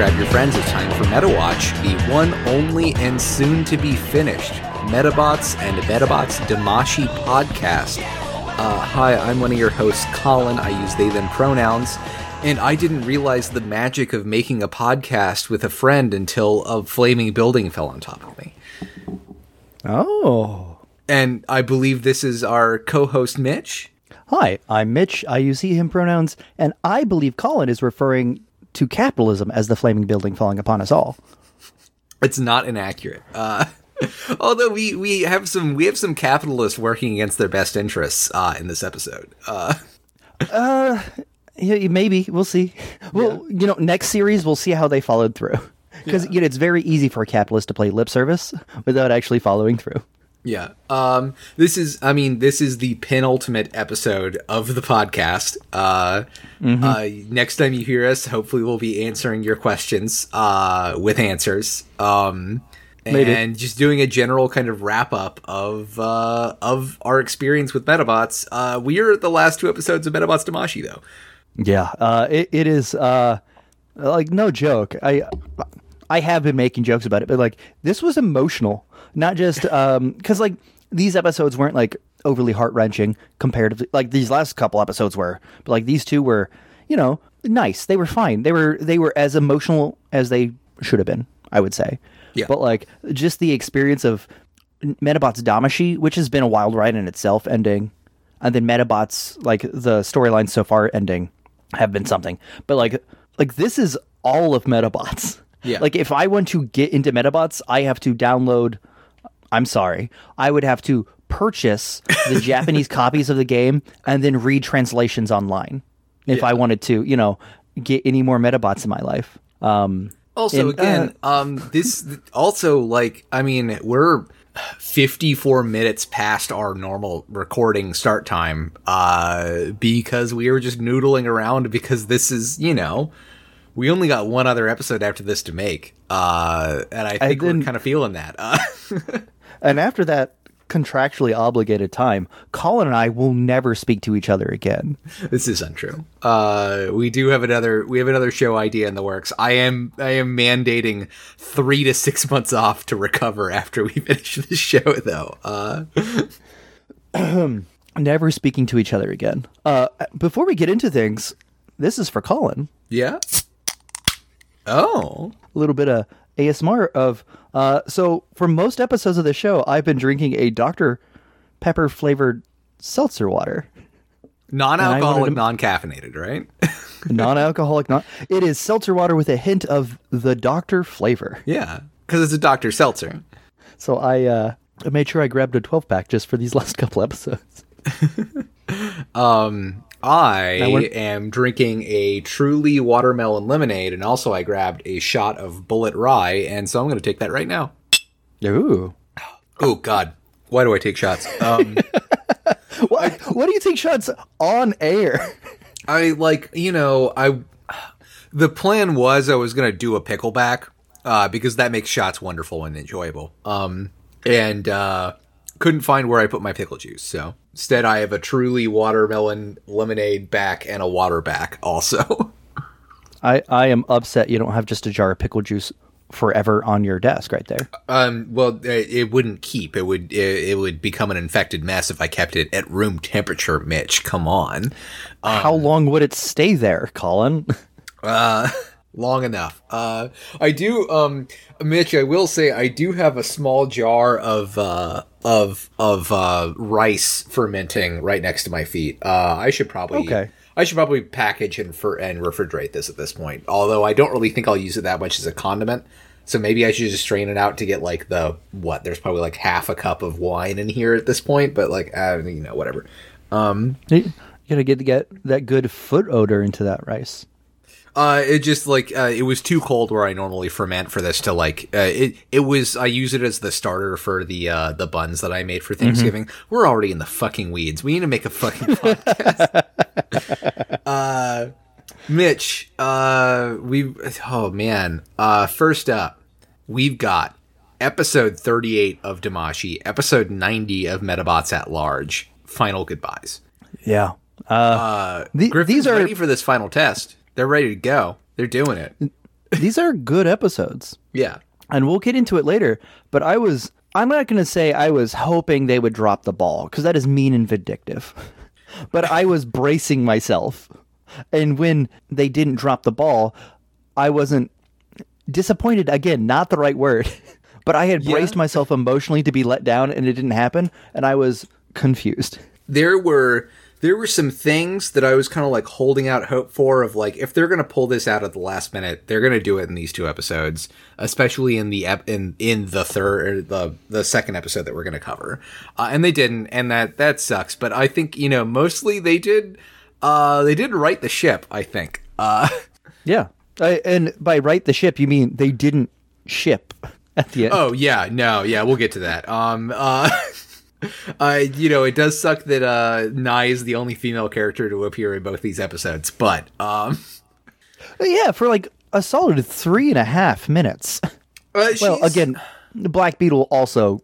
grab your friends. It's time for MetaWatch, the one, only, and soon to be finished Medabots and Medabots Damashii podcast. Uh, hi, I'm one of your hosts, Colin. I use they, them pronouns. And I didn't realize the magic of making a podcast with a friend until a flaming building fell on top of me. Oh. And I believe this is our co host, Mitch. Hi, I'm Mitch. I use he, him pronouns, and I believe Colin is referring to capitalism as the flaming building falling upon us all. It's not inaccurate. Uh, although we, we have some we have some capitalists working against their best interests uh, in this episode. Uh, uh yeah, maybe we'll see. Well, yeah. you know, next series we'll see how they followed through because yeah. you know it's very easy for a capitalist to play lip service without actually following through. Yeah. Um this is I mean this is the penultimate episode of the podcast. Uh, mm-hmm. uh next time you hear us hopefully we'll be answering your questions uh with answers. Um Maybe. and just doing a general kind of wrap up of uh of our experience with Medabots. Uh we are at the last two episodes of Medabots Damashii though. Yeah. Uh it, it is uh like no joke. I I have been making jokes about it, but like this was emotional not just um because like these episodes weren't like overly heart wrenching comparatively. Like these last couple episodes were, but like these two were, you know, nice. They were fine. They were they were as emotional as they should have been. I would say. Yeah. But like just the experience of Medabots Damashii, which has been a wild ride in itself, ending, and then Medabots like the storylines so far ending have been something. But like like this is all of Medabots. Yeah. Like if I want to get into Medabots, I have to download I'm sorry, I would have to purchase the Japanese copies of the game and then read translations online if yeah. I wanted to, you know, get any more Medabots in my life. Um, also, and, again, uh, um, this also like I mean we're 54 minutes past our normal recording start time uh, because we were just noodling around because this is you know we only got one other episode after this to make uh, and I think I we're kind of feeling that. And after that contractually obligated time, Colin and I will never speak to each other again. This is untrue. Uh, we do have another we have another show idea in the works. I am I am mandating three to six months off to recover after we finish the show, though. Uh, never speaking to each other again. Uh, before we get into things, this is for Colin. Yeah. Oh, a little bit of ASMR of. Uh, so for most episodes of the show, I've been drinking a Dr. Pepper flavored seltzer water. Non-alcoholic, to... non-caffeinated, right? non-alcoholic, non. It is seltzer water with a hint of the Doctor flavor. Yeah, because it's a Doctor seltzer. So I, uh, I made sure I grabbed a 12 pack just for these last couple episodes. um, I went- am drinking a truly watermelon lemonade, and also I grabbed a shot of Bulleit rye, and so I'm going to take that right now. Ooh. Oh God, why do I take shots? Um, why? Why do you take shots on air? I like you know I. The plan was I was going to do a pickleback uh, because that makes shots wonderful and enjoyable. Um, and uh, couldn't find where I put my pickle juice, so instead I have a truly watermelon lemonade back and a water back also. I I am upset you don't have just a jar of pickle juice forever on your desk right there. Um well it, it wouldn't keep. It would it, it, would become an infected mess if I kept it at room temperature, Mitch. Come on. Um, How long would it stay there, Colin? uh long enough. Uh, I do, um, Mitch. I will say I do have a small jar of uh, of of uh, rice fermenting right next to my feet. Uh, I should probably okay. I should probably package and for and refrigerate this at this point. Although I don't really think I'll use it that much as a condiment. So maybe I should just strain it out to get like the what? There's probably like half a cup of wine in here at this point, but like uh, you know whatever. Um, you gotta get to get that good foot odor into that rice. Uh, it just like uh, it was too cold where I normally ferment for this to like uh, it. It was I use it as the starter for the uh, the buns that I made for Thanksgiving. Mm-hmm. We're already in the fucking weeds. We need to make a fucking podcast. uh, Mitch, uh, we oh man. Uh, first up, we've got episode thirty eight of Damashii, episode ninety of Medabots at Large. Final goodbyes. Yeah. Uh, uh the, these are ready for this final test. They're ready to go. They're doing it. these are good episodes. Yeah. and we'll get into it later. But I was, I'm not going to say I was hoping they would drop the ball because that is mean and vindictive. but I was bracing myself. And when they didn't drop the ball, I wasn't disappointed. Again, not the right word. but I had braced Yeah. myself emotionally to be let down and it didn't happen. And I was confused. there were there were some things that I was kind of like holding out hope for of like if they're going to pull this out at the last minute, they're going to do it in these two episodes, especially in the ep- in in the third the the second episode that we're going to cover. Uh, and they didn't and that that sucks, but I think, you know, mostly they did uh they did right the ship, I think. Uh Yeah. I, and by right the ship, you mean they didn't ship at the end. Oh yeah, no, yeah, we'll get to that. Um, uh, uh, you know, it does suck that uh, Nye is the only female character to appear in both these episodes, but um, Yeah, for like a solid three and a half minutes. uh, Well, again, Black Beetle also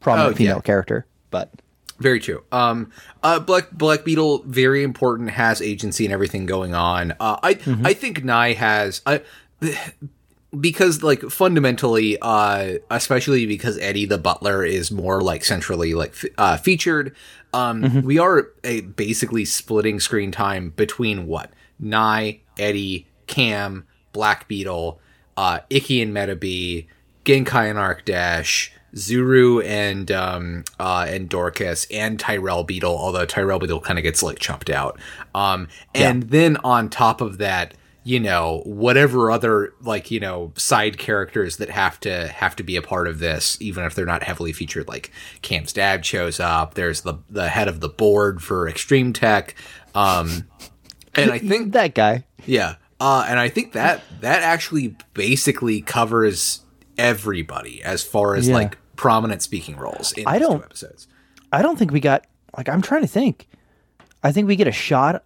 prominent Oh, female yeah. character, but very true. Um, uh, Black Black Beetle, very important, has agency and everything going on. Uh, I I think Nye has. I, because like fundamentally uh especially because eddie the butler is more like centrally like f- uh featured um we are a basically splitting screen time between what? Nye eddie cam black beetle uh ikki and metabee genkai and arc dash zuru and um uh and dorcas and tyrell beetle although tyrell beetle kind of gets like chopped out. Um and then on top of that you know whatever other like you know side characters that have to have to be a part of this even if they're not heavily featured like cam's dad shows up there's the the head of the board for extreme tech um and i think that guy. yeah uh and i think that that actually basically covers everybody as far as Yeah. like prominent speaking roles in I don't- episodes I don't think we got like I'm trying to think. I think we get a shot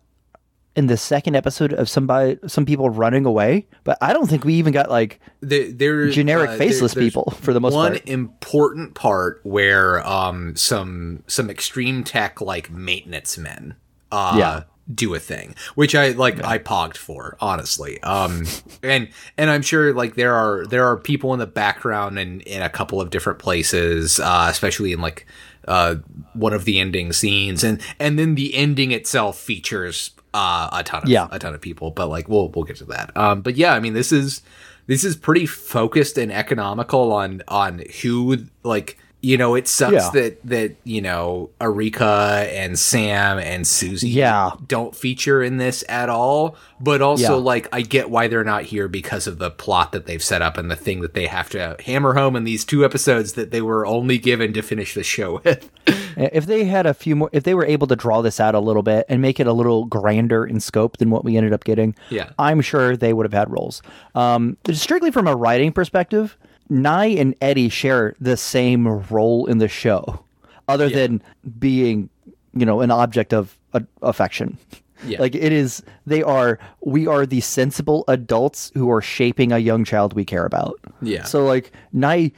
in the second episode of somebody some people running away, but I don't think we even got like there, there's generic uh, faceless people for the most one part. important part where um some some extreme tech like maintenance men uh Yeah. do a thing which i like i pogged for honestly um and and i'm sure like there are there are people in the background and in a couple of different places uh especially in like uh one of the ending scenes and and then the ending itself features uh a ton of Yeah. a ton of people but like we'll we'll get to that um but yeah i mean this is this is pretty focused and economical on on who like you know it sucks Yeah. that that you know Arika and Sam and Susie Yeah. don't feature in this at all but also Yeah. like I get why they're not here because of the plot that they've set up and the thing that they have to hammer home in these two episodes that they were only given to finish the show with if they had a few more if they were able to draw this out a little bit and make it a little grander in scope than what we ended up getting, Yeah. I'm sure they would have had roles. Um, strictly from a writing perspective, Nye and Eddie share the same role in the show, other than being, you know, an object of uh, affection. Yeah. Like it is, they are. We are the sensible adults who are shaping a young child we care about. Yeah. So like Nye,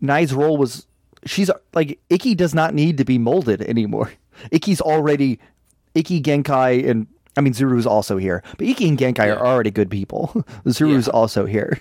Nye's role was she's like Ikki does not need to be molded anymore. Ikki's already Ikki Genkai and I mean Zuru's also here, but Ikki and Genkai are already good people. Zuru's also here.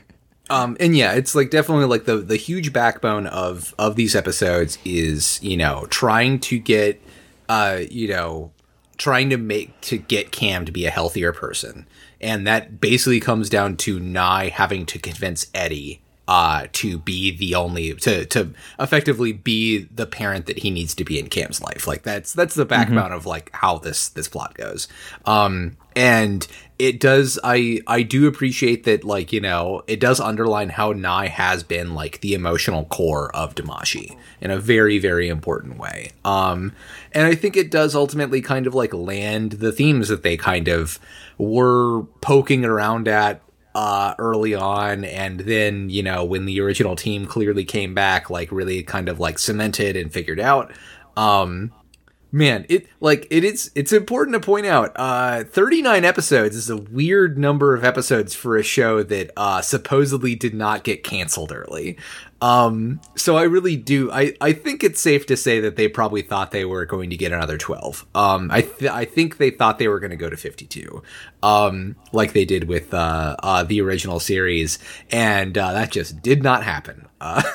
Um, and yeah, it's like definitely like the the huge backbone of of these episodes is you know trying to get uh you know trying to make to get Cam to be a healthier person, and that basically comes down to Nye having to convince Eddie uh to be the only to to effectively be the parent that he needs to be in Cam's life. Like that's that's the backbone of like how this this plot goes. Um and it does I I do appreciate that like, you know, it does underline how Nye has been like the emotional core of Damashii in a very very important way. Um and I think it does ultimately kind of like land the themes that they kind of were poking around at uh, early on, and then you know when the original team clearly came back, like really kind of like cemented and figured out. Um, man it like it is it's important to point out uh 39 episodes is a weird number of episodes for a show that uh supposedly did not get canceled early. Um so i really do i i think it's safe to say that they probably thought they were going to get another 12 um i th- i think they thought they were going to go to 52 um like they did with uh uh the original series and uh that just did not happen. Uh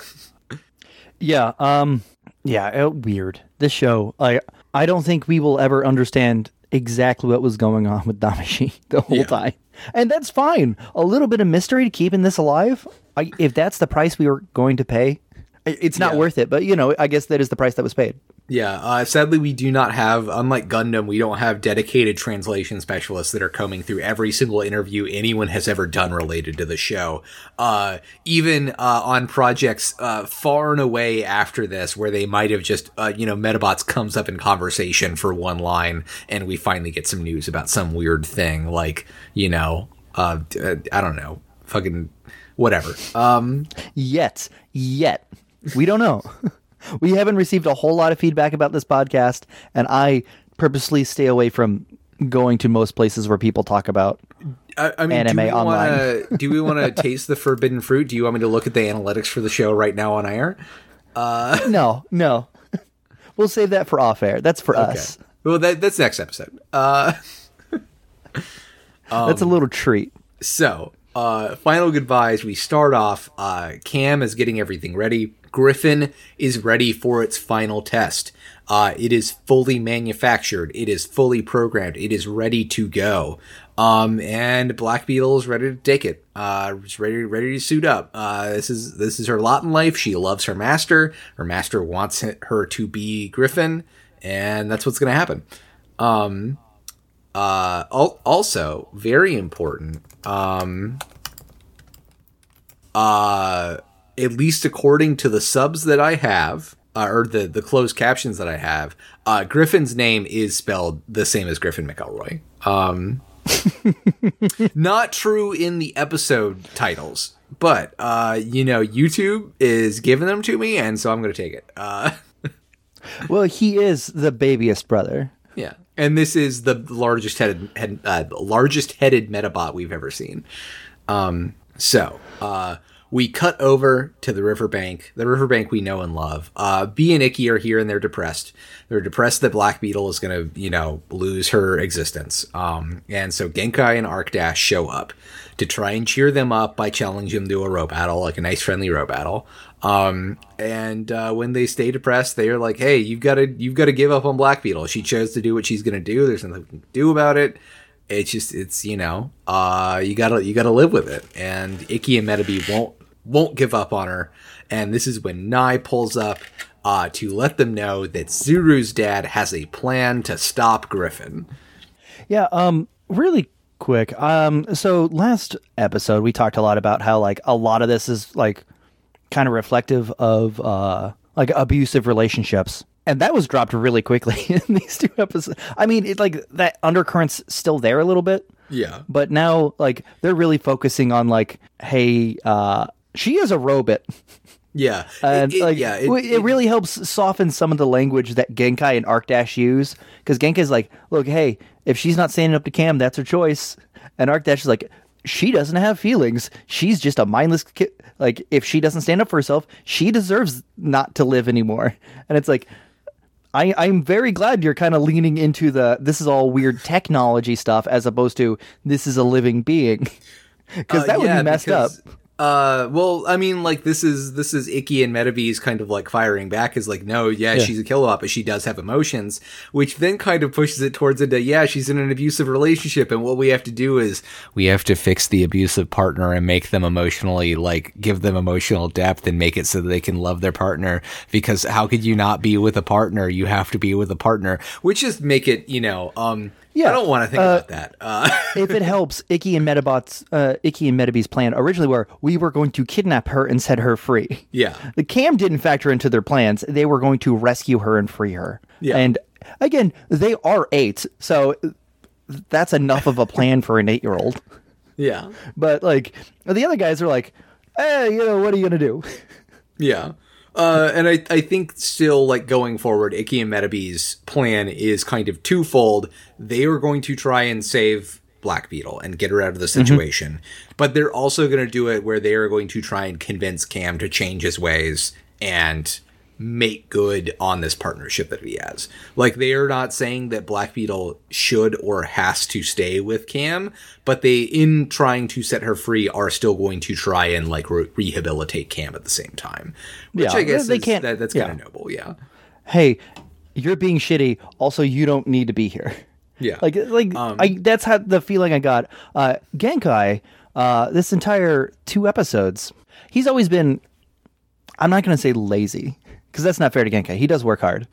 Yeah, um yeah, uh, weird. This show, I I don't think we will ever understand exactly what was going on with Damashii the whole Yeah. time. And that's fine. A little bit of mystery to keeping this alive. I, if that's the price we were going to pay, it's not Yeah. worth it. But you know, I guess that is the price that was paid. Yeah, uh, sadly, we do not have, unlike Gundam, we don't have dedicated translation specialists that are combing through every single interview anyone has ever done related to the show. Uh, even uh, on projects uh, far and away after this, where they might have just, uh, you know, Medabots comes up in conversation for one line, and we finally get some news about some weird thing, like, you know, uh, I don't know, fucking whatever. Um, Yet, yet, we don't know. we haven't received a whole lot of feedback about this podcast, and I purposely stay away from going to most places where people talk about. I, I mean, Anime do online. Wanna, do we want to taste the forbidden fruit? Do you want me to look at the analytics for the show right now on air? No, no. We'll save that for off air. That's for us. Well, that, that's next episode. Uh, That's Um, a little treat. so, uh, final goodbyes. We start off. Uh, Cam is getting everything ready. Griffin is ready for its final test. Uh, it is fully manufactured. It is fully programmed. It is ready to go. Um, and Black Beetle is ready to take it. Uh, is ready, ready to suit up. Uh, this is, this is her lot in life. She loves her master. Her master wants her to be Griffin. And that's what's going to happen. Um, uh, al- also very important. Um, uh, at least according to the subs that I have, uh, or the the closed captions that I have, uh, Griffin's name is spelled the same as Griffin McElroy. Um, not true in the episode titles, but uh, you know, YouTube is giving them to me, and so I'm going to take it. Uh, Well, he is the babyest brother. Yeah, and this is the largest headed head, uh, largest headed Medabot we've ever seen. Um, so uh, we cut over to the riverbank, the riverbank we know and love. Uh, B and Ikki are here and they're depressed. They're depressed that Black Beetle is going to, you know, lose her existence. Um, and so Genkai and Arkdash show up to try and cheer them up by challenging them to a Robattle, like a nice friendly Robattle. Um, and uh, when they stay depressed, they are like, "Hey, you've got to you've got to give up on Black Beetle. She chose to do what she's going to do. There's nothing we can do about it. It's just it's you know, uh, you gotta you gotta live with it." And Ikki and Metabee won't won't give up on her. And this is when Nai pulls up uh, to let them know that Zuru's dad has a plan to stop Griffin. Yeah, um really quick. Um so last episode we talked a lot about how like a lot of this is like kind of reflective of uh like abusive relationships. And that was dropped really quickly in these two episodes. I mean, it like that undercurrent's still there a little bit, Yeah, but now like they're really focusing on like hey, uh she is a robot. yeah, And It- it- like, yeah. it, it, really helps soften some of the language that Genkai and Arkdash use. Because Genkai's like, look, hey, if she's not standing up to Cam, that's her choice. And Arkdash is like, she doesn't have feelings. She's just a mindless kid. Like, if she doesn't stand up for herself, she deserves not to live anymore. And it's like, I, I'm very glad you're kind of leaning into the this is all weird technology stuff as opposed to this is a living being. Because Uh, that would yeah, be messed up. Uh, well, I mean, like this is this is Ikki and Metabee's kind of like firing back is like, no, yeah, she's a kilobot, but she does have emotions, which then kind of pushes it towards into, yeah, she's in an abusive relationship, and what we have to do is we have to fix the abusive partner and make them emotionally like give them emotional depth and make it so that they can love their partner. Because how could you not be with a partner? You have to be with a partner, which just make it, you know, um. Yeah, I don't want to think about that. Uh, if it helps, Ikki and Medabot's uh, Ikki and Metabee's plan originally were we were going to kidnap her and set her free. yeah. The Cam didn't factor into their plans. They were going to rescue her and free her. Yeah. And again, they are eight, so that's enough of a plan for an eight-year-old. Yeah. But like the other guys are like, "Hey, you know, what are you gonna do?" Yeah. Uh, and I, I think still like going forward, Ikki and Metabee's plan is kind of twofold. They are going to try and save Black Beetle and get her out of the situation, but they're also going to do it where they are going to try and convince Cam to change his ways and make good on this partnership that he has. Like they are not saying that Black Beetle should or has to stay with Cam, but they in trying to set her free are still going to try and like re- rehabilitate Cam at the same time. Which Yeah, I guess they is- can't- that, that's yeah. kind of noble, yeah. Hey, you're being shitty. Also, you don't need to be here. Yeah. Like, like Um, I, that's how the feeling I got. Uh, Genkai, uh, this entire two episodes, he's always been. I'm not going to say lazy because that's not fair to Genkai. He does work hard,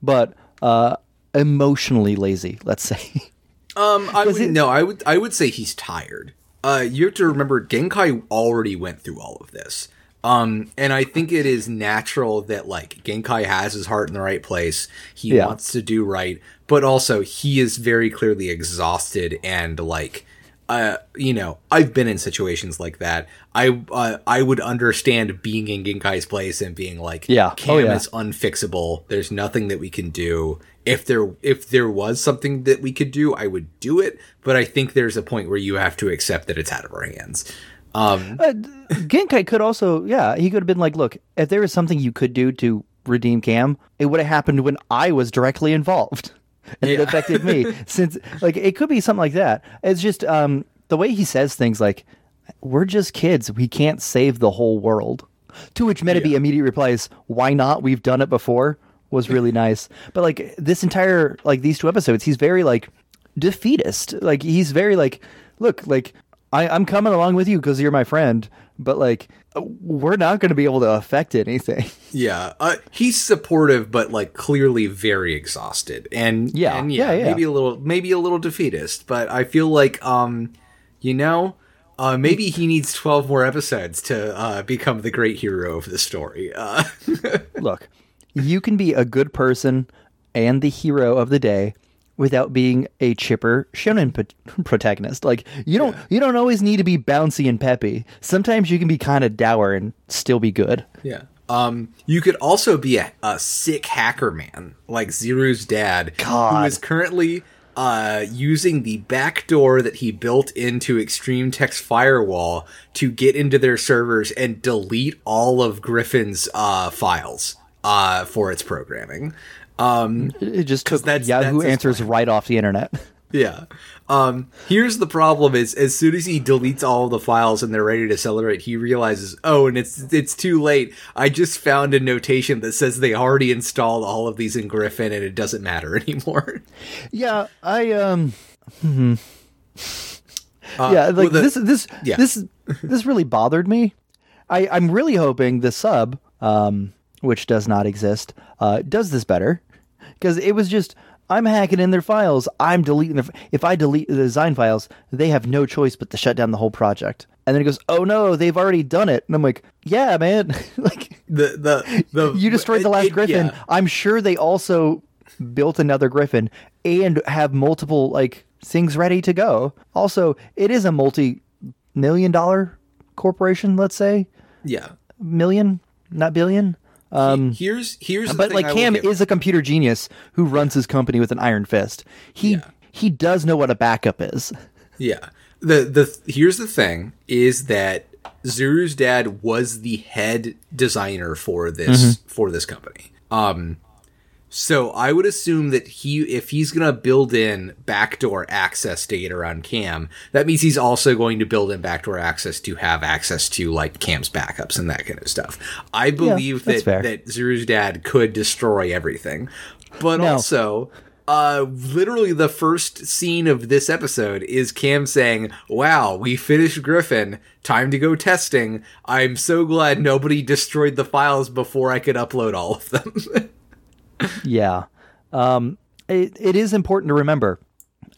but uh, emotionally lazy. Let's say. Um, I would it- no, I would I would say he's tired. Uh, you have to remember Genkai already went through all of this. Um, and I think it is natural that like Genkai has his heart in the right place. He Yeah. wants to do right, but also he is very clearly exhausted and like uh, you know, I've been in situations like that. I uh, I would understand being in Genkai's place and being like, Yeah. Oh, Cam yeah. is unfixable. There's nothing that we can do. If there if there was something that we could do, I would do it. But I think there's a point where you have to accept that it's out of our hands. Um, Uh, Genkai could also, yeah, he could have been like, look, if there was something you could do to redeem Cam, it would have happened when I was directly involved. And it affected me. Since like it could be something like that. It's just um the way he says things like we're just kids. We can't save the whole world. To which Metabee immediately replies, Why not? We've done it before was really nice. But like this entire like these two episodes, he's very like defeatist. Like he's very like, look, like I, I'm coming along with you because you're my friend, but like we're not going to be able to affect anything. yeah, uh, he's supportive, but like clearly very exhausted, and Yeah, and yeah, yeah, yeah. maybe a little, maybe a little defeatist. But I feel like, um, you know, uh, maybe he needs twelve more episodes to uh, become the great hero of the story. Uh, look, you can be a good person and the hero of the day without being a chipper shonen p- protagonist. Like you don't you don't always need to be bouncy and peppy. Sometimes you can be kind of dour and still be good. Yeah. Um, you could also be a, a sick hacker man, like Zuru's dad, who God. is currently uh, using the back door that he built into Extreme Tech's Firewall to get into their servers and delete all of Griffin's uh, files uh, for its programming. Um, It just took that's- Yahoo that's answers right off the internet. yeah. Um, here's the problem is as soon as he deletes all the files and they're ready to celebrate, he realizes, oh, and it's it's too late. I just found a notation that says they already installed all of these in Griffin and it doesn't matter anymore. yeah, I um Uh, yeah, like well, the- this this yeah. this this really bothered me. I I'm really hoping the sub um which does not exist uh does this better because it was just I'm hacking in their files. I'm deleting their. If I delete the design files, they have no choice but to shut down the whole project. And then it goes, "Oh no, they've already done it." And I'm like, "Yeah, man, like the the the you destroyed the last it- griffin yeah. i'm sure they also built another griffin and have multiple like things ready to go also it is a multi-million dollar corporation let's say Yeah. million not billion um here's here's the but thing like cam is a computer genius who runs his company with an iron fist he Yeah. he does know what a backup is Yeah. The the here's the thing is that Zuru's dad was the head designer for this for this company. Um so I would assume that he if he's going to build in backdoor access to get around Cam, that means he's also going to build in backdoor access to have access to like Cam's backups and that kind of stuff. I believe that's that fair. that Zuru's dad could destroy everything. But No. also uh, literally the first scene of this episode is Cam saying, "Wow, we finished Griffin. Time to go testing. I'm so glad nobody destroyed the files before I could upload all of them." Yeah. Um, it, it is important to remember,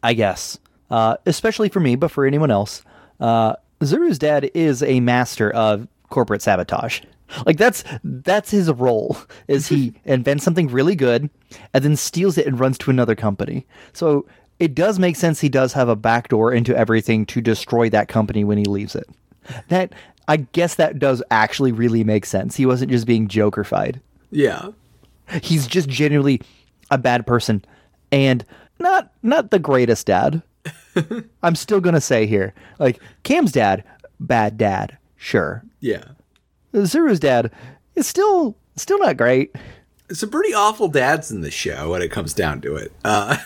I guess, uh, especially for me, but for anyone else. Uh, Zuru's dad is a master of corporate sabotage. Like that's that's his role. Is he invents something really good and then steals it and runs to another company. So it does make sense he does have a backdoor into everything to destroy that company when he leaves it. That I guess that does actually really make sense. He wasn't just being jokerfied. Yeah. He's just genuinely a bad person and not not the greatest dad. I'm still gonna say here, like Cam's dad, bad dad, sure. Yeah. Zuru's dad is still still not great. Some pretty awful dads in the show when it comes down to it. Uh,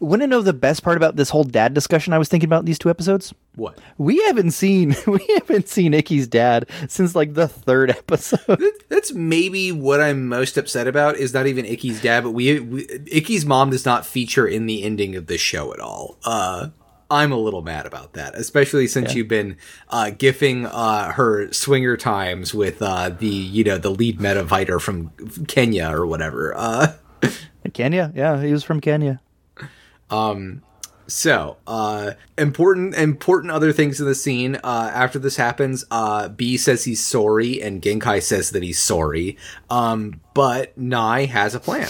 Want to know the best part about this whole dad discussion I was thinking about in these two episodes? what? We haven't seen we haven't seen Ikki's dad since like the third episode. That's maybe what I'm most upset about. Is not even Ikki's dad, but we, we Ikki's mom does not feature in the ending of the show at all. Uh, I'm a little mad about that, especially since you've been uh, gifting uh, her swinger times with uh, the you know the lead meta fighter from Kenya or whatever. Uh, Kenya, yeah, he was from Kenya. So, uh, important, important other things in the scene. Uh, after this happens, uh, B says he's sorry and Genkai says that he's sorry. Um, but Nai has a plan.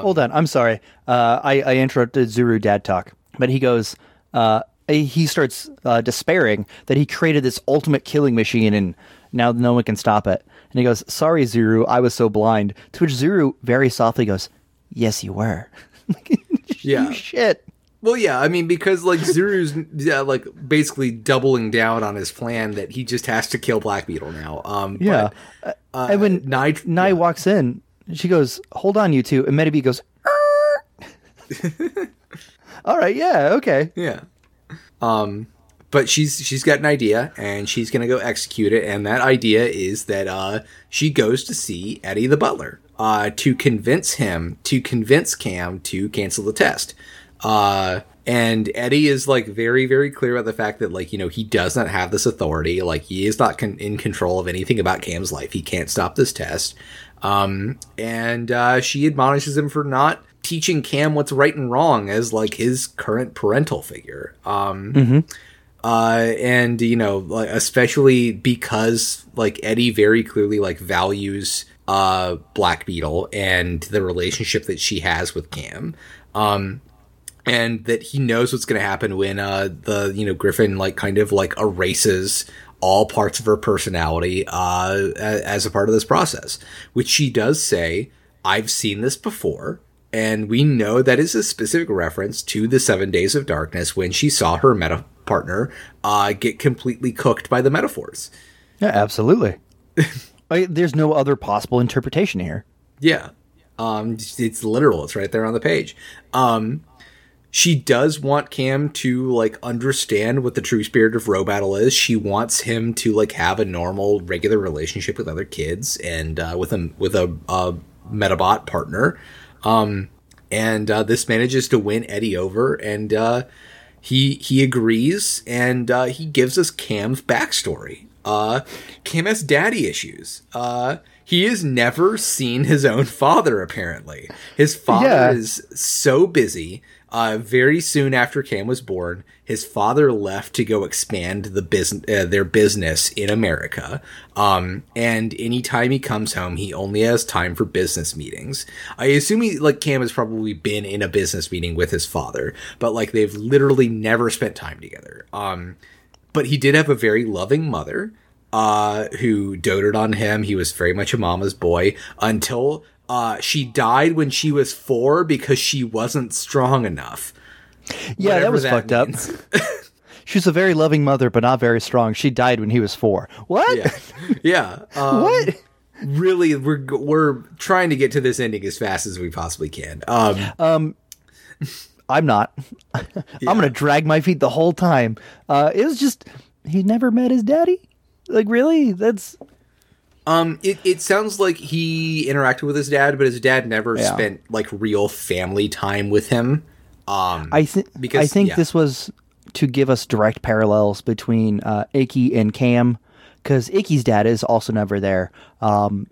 Hold on, I'm sorry. Uh, I, I interrupted Zuru dad talk, but he goes, uh, he starts uh, despairing that he created this ultimate killing machine and now no one can stop it. And he goes, "Sorry, Zuru, I was so blind." To which Zuru very softly goes, "Yes, you were." Yeah. Shit. Well, yeah, I mean, because like Zuru's yeah, like basically doubling down on his plan that he just has to kill Black Beetle now. Um, Yeah. But, uh, and when Nai, Nai walks in, she goes, "Hold on, you two. And Metabee goes. "All right, yeah, okay." Yeah. Um, but she's she's got an idea and she's gonna go execute it. And that idea is that uh, she goes to see Eddie the butler uh, to convince him to convince Cam to cancel the test. Uh, and Eddie is like very very clear about the fact that like you know he does not have this authority. Like he is not con- in control of anything about Cam's life. He can't stop this test. Um, and uh, she admonishes him for not teaching Cam what's right and wrong as like his current parental figure. Um, uh, and you know, like especially because like Eddie very clearly like values uh Black Beetle and the relationship that she has with Cam. Um, and that he knows what's going to happen when uh the you know Griffin like kind of like erases all parts of her personality uh as a part of this process which she does say i've seen this before and we know that is a specific reference to the seven days of darkness when she saw her meta partner uh get completely cooked by the metaphors Yeah, absolutely. I, there's no other possible interpretation here. Yeah. Um, it's literal. It's right there on the page. Um, she does want Cam to like understand what the true spirit of Robattle is. She wants him to like have a normal, regular relationship with other kids and uh, with a with a, a Medabot partner. Um, and uh, this manages to win Eddie over, and uh, he he agrees, and uh, he gives us Cam's backstory. Uh, Cam has daddy issues. Uh, he has never seen his own father. Apparently, his father Yeah. is so busy. Uh, very soon after Cam was born, his father left to go expand the business, uh, their business in America. Um, and anytime he comes home, he only has time for business meetings. I assume he, like, Cam has probably been in a business meeting with his father, but like, they've literally never spent time together. Um, but he did have a very loving mother uh, who doted on him. He was very much a mama's boy until uh, she died when she was four because she wasn't strong enough. Yeah, that was fucked up. means. She's a very loving mother, but not very strong. She died when he was four. What? yeah, yeah. Um, What? Really, we're we're trying to get to this ending as fast as we possibly can. Um, I'm not. I'm going to drag my feet the whole time. Uh, it was just, he never met his daddy? Like, really? That's. Um, it, it sounds like he interacted with his dad, but his dad never Yeah. spent like real family time with him. Um, I think Because- I think yeah. this was to give us direct parallels between uh, Ikki and Cam, because Ikki's dad is also never there. Um,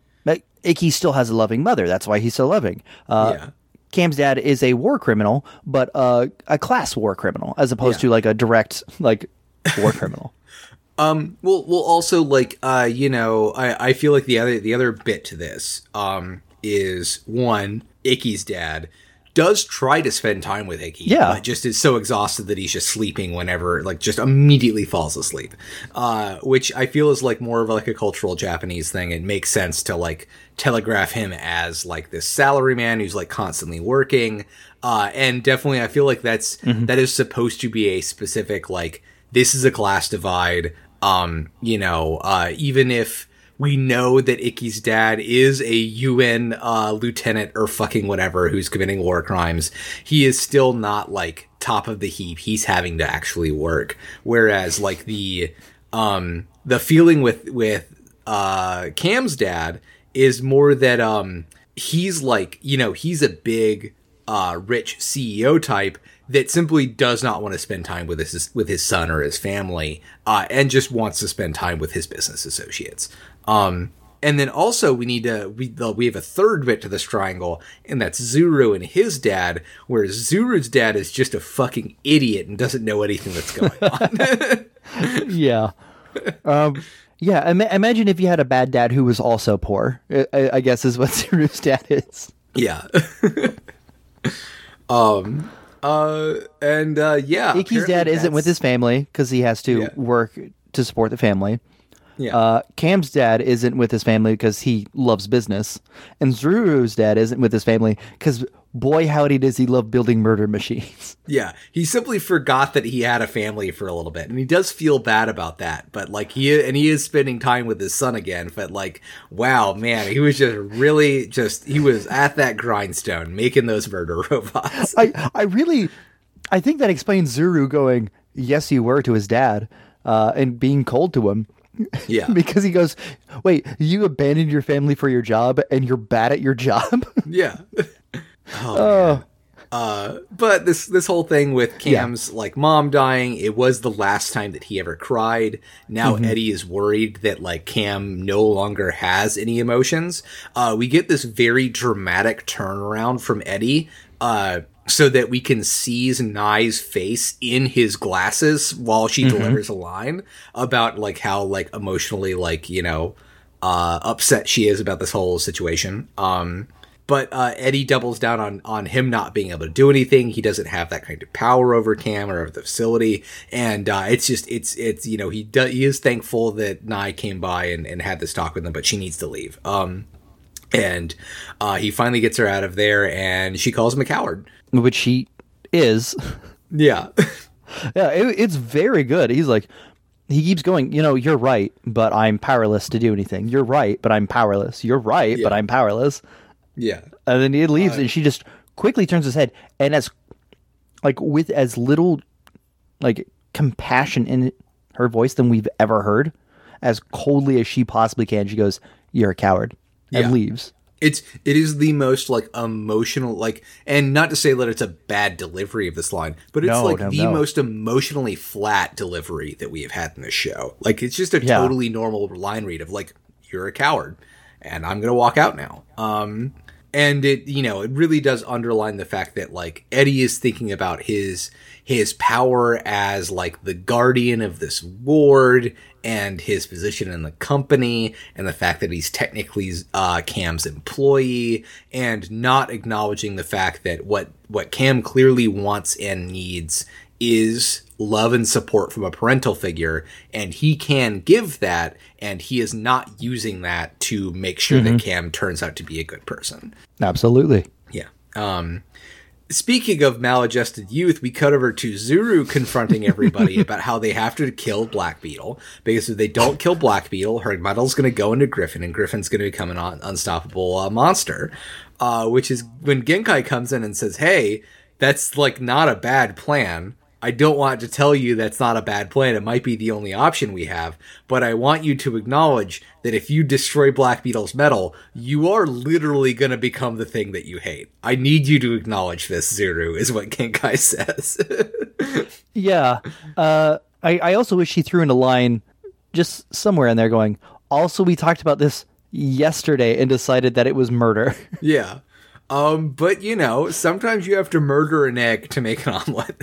Ikki still has a loving mother. That's why he's so loving. Uh, Yeah. Cam's dad is a war criminal, but uh, a class war criminal, as opposed Yeah. to like a direct like war criminal. Um, well, well, also like, uh, you know, I, I feel like the other the other bit to this, um, is one Ikki's dad does try to spend time with Ikki. Yeah. but just is so exhausted that he's just sleeping whenever, like, just immediately falls asleep. Uh, which I feel is like more of like a cultural Japanese thing. It makes sense to like telegraph him as like this salaryman who's like constantly working. Uh, and definitely, I feel like that's that is supposed to be a specific like this is a class divide. Um, you know, uh, even if we know that Ikki's dad is a UN uh, lieutenant or fucking whatever who's committing war crimes, he is still not like top of the heap. He's having to actually work. Whereas like the um the feeling with with uh Cam's dad is more that um he's like, you know, he's a big uh rich CEO type that simply does not want to spend time with his with his son or his family uh and just wants to spend time with his business associates. Um and then also we need to we we have a third bit to this triangle, and that's Zuru and his dad, where Zuru's dad is just a fucking idiot and doesn't know anything that's going on. yeah. Um, yeah. Ima- imagine if you had a bad dad who was also poor. I, I guess is what Zuru's dad is. yeah. um. Uh. And uh. Yeah. Ikki's apparently dad isn't with his family because he has to Yeah. work to support the family. Yeah. Uh, Cam's dad isn't with his family because he loves business, and Zuru's dad isn't with his family because boy howdy does he love building murder machines. Yeah, he simply forgot that he had a family for a little bit, and he does feel bad about that. But like he and he is spending time with his son again. But like, wow, man, he was just really just he was at that grindstone making those murder robots. I I really, I think that explains Zuru going yes you were to his dad, uh, and being cold to him. Yeah, because he goes, wait, you abandoned your family for your job and you're bad at your job. yeah. Oh, man. Uh, but this this whole thing with Cam's like mom dying, it was the last time that he ever cried. Now Eddie is worried that like Cam no longer has any emotions. Uh, we get this very dramatic turnaround from Eddie. Uh, so that we can seize Nye's face in his glasses while she delivers a line about like how like emotionally like you know uh upset she is about this whole situation. Um but uh, Eddie doubles down on on him not being able to do anything. He doesn't have that kind of power over Cam or over the facility, and uh, it's just it's it's you know he do, he is thankful that Nye came by and, and had this talk with him, but she needs to leave. Um, and uh, he finally gets her out of there, and she calls him a coward. Which he is. Yeah, Yeah, it, it's very good. He's like, he keeps going, you know, you're right, but I'm powerless to do anything. You're right, but I'm powerless. You're right, but I'm powerless. yeah, And then he leaves, and she just quickly turns his head, and as, like, with as little, like, compassion in her voice than we've ever heard, as coldly as she possibly can, she goes, "You're a coward," and Yeah. leaves. It's it is the most like emotional like and not to say that it's a bad delivery of this line but it's No, like no, the no. most emotionally flat delivery that we have had in this show like it's just a Yeah. totally normal line read of like you're a coward and i'm gonna walk out now um and it you know it really does underline the fact that like eddie is thinking about his his power as like the guardian of this ward and his position in the company and the fact that he's technically uh, Cam's employee and not acknowledging the fact that what what Cam clearly wants and needs is love and support from a parental figure and he can give that and he is not using that to make sure that Cam turns out to be a good person. Absolutely. Yeah. Um, speaking of maladjusted youth, we cut over to Zuru confronting everybody about how they have to kill Black Beetle because if they don't kill Black Beetle, her metal's going to go into Griffin, and Griffin's going to become an un- unstoppable uh, monster. Uh, which is when Genkai comes in and says, "Hey, that's like not a bad plan." I don't want to tell you that's not a bad plan. It might be the only option we have, but I want you to acknowledge that if you destroy Black Beetle's metal, you are literally going to become the thing that you hate. I need you to acknowledge this, Zuru, is what Genkai says. Yeah. Uh, I, I also wish he threw in a line just somewhere in there going, also, we talked about this yesterday and decided that it was murder. yeah. Um, but you know, sometimes you have to murder an egg to make an omelet.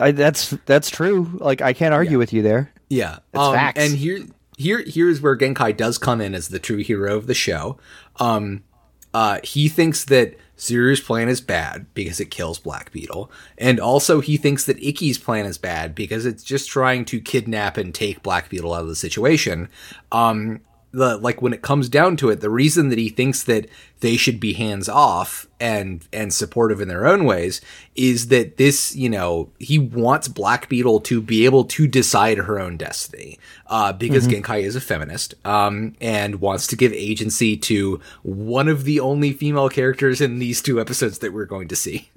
I, that's that's true. Like I can't argue with you there. Yeah, It's um, facts. And here, here, here's where Genkai does come in as the true hero of the show. Um, uh, he thinks that Zuru's plan is bad because it kills Black Beetle. And also he thinks that Ikki's plan is bad because it's just trying to kidnap and take Black Beetle out of the situation. Um the like when it comes down to it, the reason that he thinks that they should be hands off and and supportive in their own ways is that this, you know, he wants Black Beetle to be able to decide her own destiny. Uh, because Genkai is a feminist, um, and wants to give agency to one of the only female characters in these two episodes that we're going to see.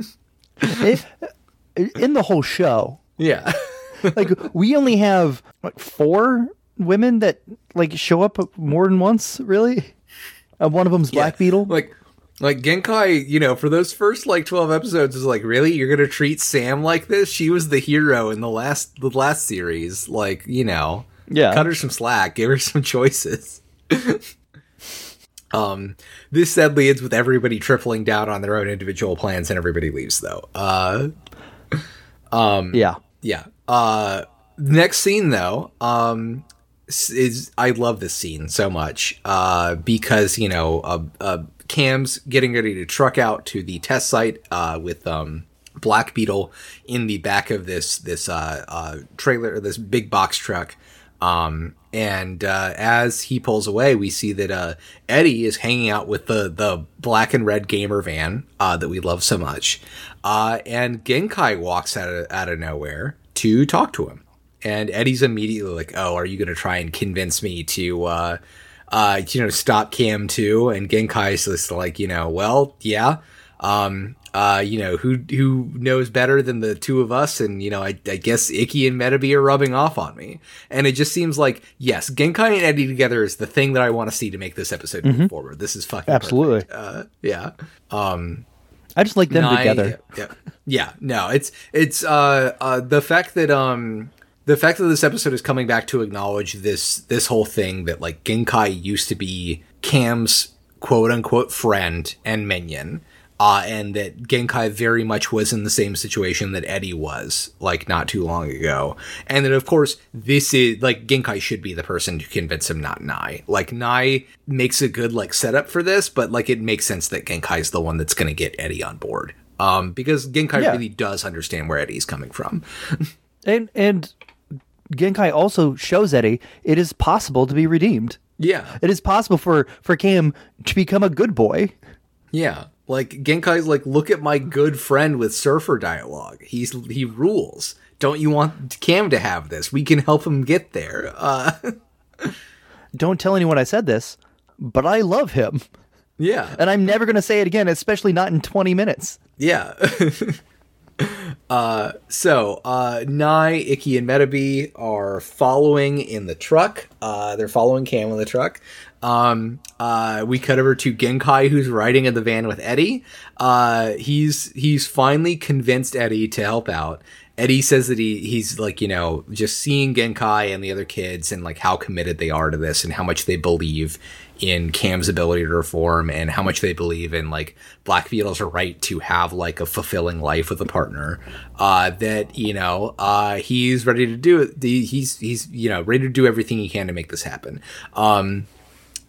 It- in the whole show, yeah. like we only have like four women that like show up more than once, really. And one of them's Black Yeah. Beetle. Like, like Genkai, you know, for those first like twelve episodes, is like, really, you're gonna treat Sam like this? She was the hero in the last the last series. Like, you know, Yeah. cut her some slack, give her some choices. um, this sadly ends with everybody tripling down on their own individual plans, and everybody leaves though. Uh, um yeah. yeah. Uh next scene though, um is I love this scene so much. Uh because, you know, uh, uh Cam's getting ready to truck out to the test site uh with um Black Beetle in the back of this this uh uh trailer this big box truck. Um and as he pulls away, we see that Eddie is hanging out with the the black and red gamer van that we love so much, and Genkai walks out of out of nowhere to talk to him, and Eddie's immediately like, "Oh, are you going to try and convince me to, uh, uh, you know, stop Cam too?" And Genkai's just like, you know, well, yeah, um, uh, you know, who who knows better than the two of us? And you know, I, I guess Ikki and Metabee are rubbing off on me, and it just seems like yes, Genkai and Eddie together is the thing that I want to see to make this episode move forward. This is fucking Absolutely. Uh, yeah. Um, I just like them together. Yeah, yeah, no, it's it's uh, uh the fact that um the fact that this episode is coming back to acknowledge this this whole thing that like Genkai used to be Cam's quote unquote friend and minion. Uh, and that Genkai very much was in the same situation that Eddie was, like, not too long ago. And that, of course, this is, like, Genkai should be the person to convince him, not Nai. Like, Nai makes a good, like, setup for this, but, like, it makes sense that Genkai's the one that's gonna get Eddie on board. Um, because Genkai Yeah. really does understand where Eddie's coming from. And and Genkai also shows Eddie it is possible to be redeemed. Yeah. It is possible for for Cam to become a good boy. Yeah. Like Genkai's like, look at my good friend with surfer dialogue. He's he rules. Don't you want Cam to have this? We can help him get there. Uh Don't tell anyone I said this, but I love him. yeah. And I'm never going to say it again, especially not in 20 minutes. Yeah. uh so uh Nai, Ikki, and Metabee are following in the truck. Uh they're following Cam in the truck. Um uh we cut over to Genkai who's riding in the van with Eddie. Uh he's he's finally convinced Eddie to help out. Eddie says that he he's like, you know, just seeing Genkai and the other kids and like how committed they are to this and how much they believe in Cam's ability to reform and how much they believe in like Black Beetle's right to have like a fulfilling life with a partner. Uh, that you know, uh, he's ready to do it. He's he's you know ready to do everything he can to make this happen. Um,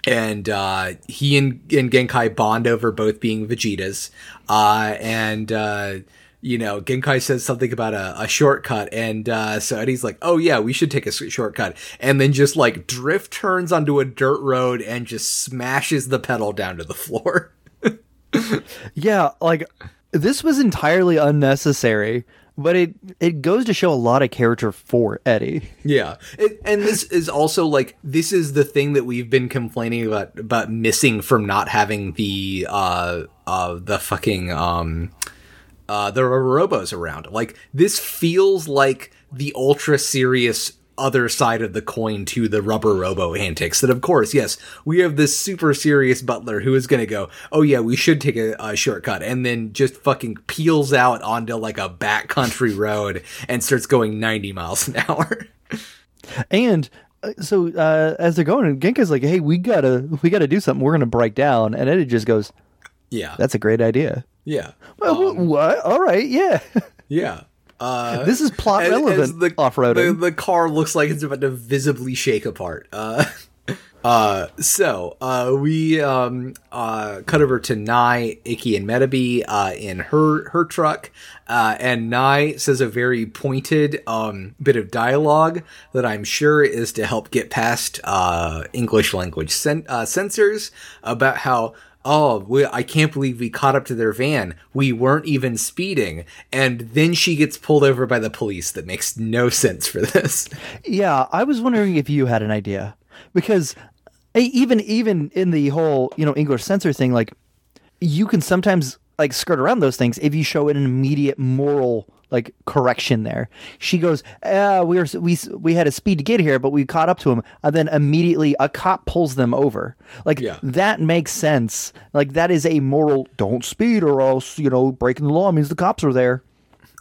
and uh, he and, and Genkai bond over both being Vegetas. Uh, and uh, you know, Genkai says something about a, a shortcut, and uh, so Eddie's like, "Oh yeah, we should take a shortcut," and then just like drift turns onto a dirt road and just smashes the pedal down to the floor. Yeah, like this was entirely unnecessary, but it it goes to show a lot of character for Eddie. Yeah, it, and this is also like this is the thing that we've been complaining about about missing from not having the uh uh the fucking um uh the robos around. Like this feels like the ultra serious other side of the coin to the rubber robo antics that of course yes we have this super serious butler who is going to go oh yeah we should take a, a shortcut and then just fucking peels out onto like a backcountry road and starts going 90 miles an hour And uh, so uh, as they're going, Genkai's like, "Hey, we gotta we gotta do something. We're gonna break down." And Eddie just goes, yeah "That's a great idea." Yeah Well, wh- what? All right, yeah. yeah uh this is plot as- as relevant the, off roading. the, the car looks like it's about to visibly shake apart uh Uh, so uh, we um, uh, cut over to Nye, Ikki, and Metabee uh, in her her truck, uh, and Nye says a very pointed um, bit of dialogue that I'm sure is to help get past uh, English language cen- uh, censors about how. Oh, we, I can't believe we caught up to their van. We weren't even speeding. And then she gets pulled over by the police. That makes no sense for this. Yeah, I was wondering if you had an idea because eh, even even in the whole you know English censor thing, like you can sometimes like skirt around those things if you show an immediate moral like correction there. She goes, uh, we were we we had a speed to get here, but we caught up to him, and then immediately a cop pulls them over. Like Yeah. that makes sense. Like that is a moral. Don't speed, or else you know breaking the law means the cops are there.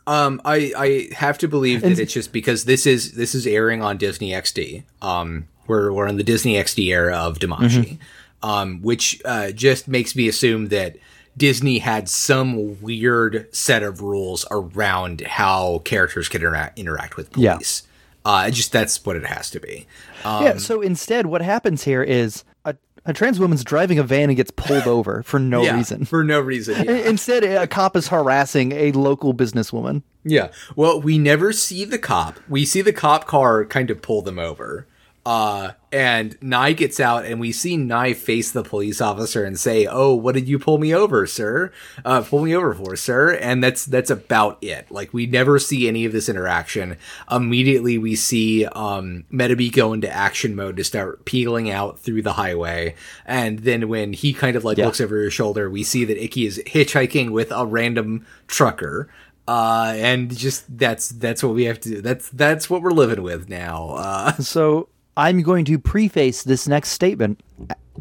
Um, I I have to believe that it's just because this is this is airing on Disney XD. Um, we're we're in the Disney XD era of Damashii, um, which uh, just makes me assume that Disney had some weird set of rules around how characters can interact interact with Yeah. police. Uh, just that's what it has to be. Um, yeah. So instead, what happens here is a, a trans woman's driving a van and gets pulled over for no yeah, reason. for no reason. yeah. Instead, a cop is harassing a local businesswoman. Yeah. Well, we never see the cop. We see the cop car kind of pull them over. Uh, and Nye gets out and we see Nye face the police officer and say, Oh, what did you pull me over, sir? Uh, pull me over for, sir. And that's, that's about it. Like we never see any of this interaction. Immediately we see, um, Metabee go into action mode to start peeling out through the highway. And then when he kind of like Yeah. looks over his shoulder, we see that Ikki is hitchhiking with a random trucker uh and just that's that's what we have to do that's that's what we're living with now uh So I'm going to preface this next statement.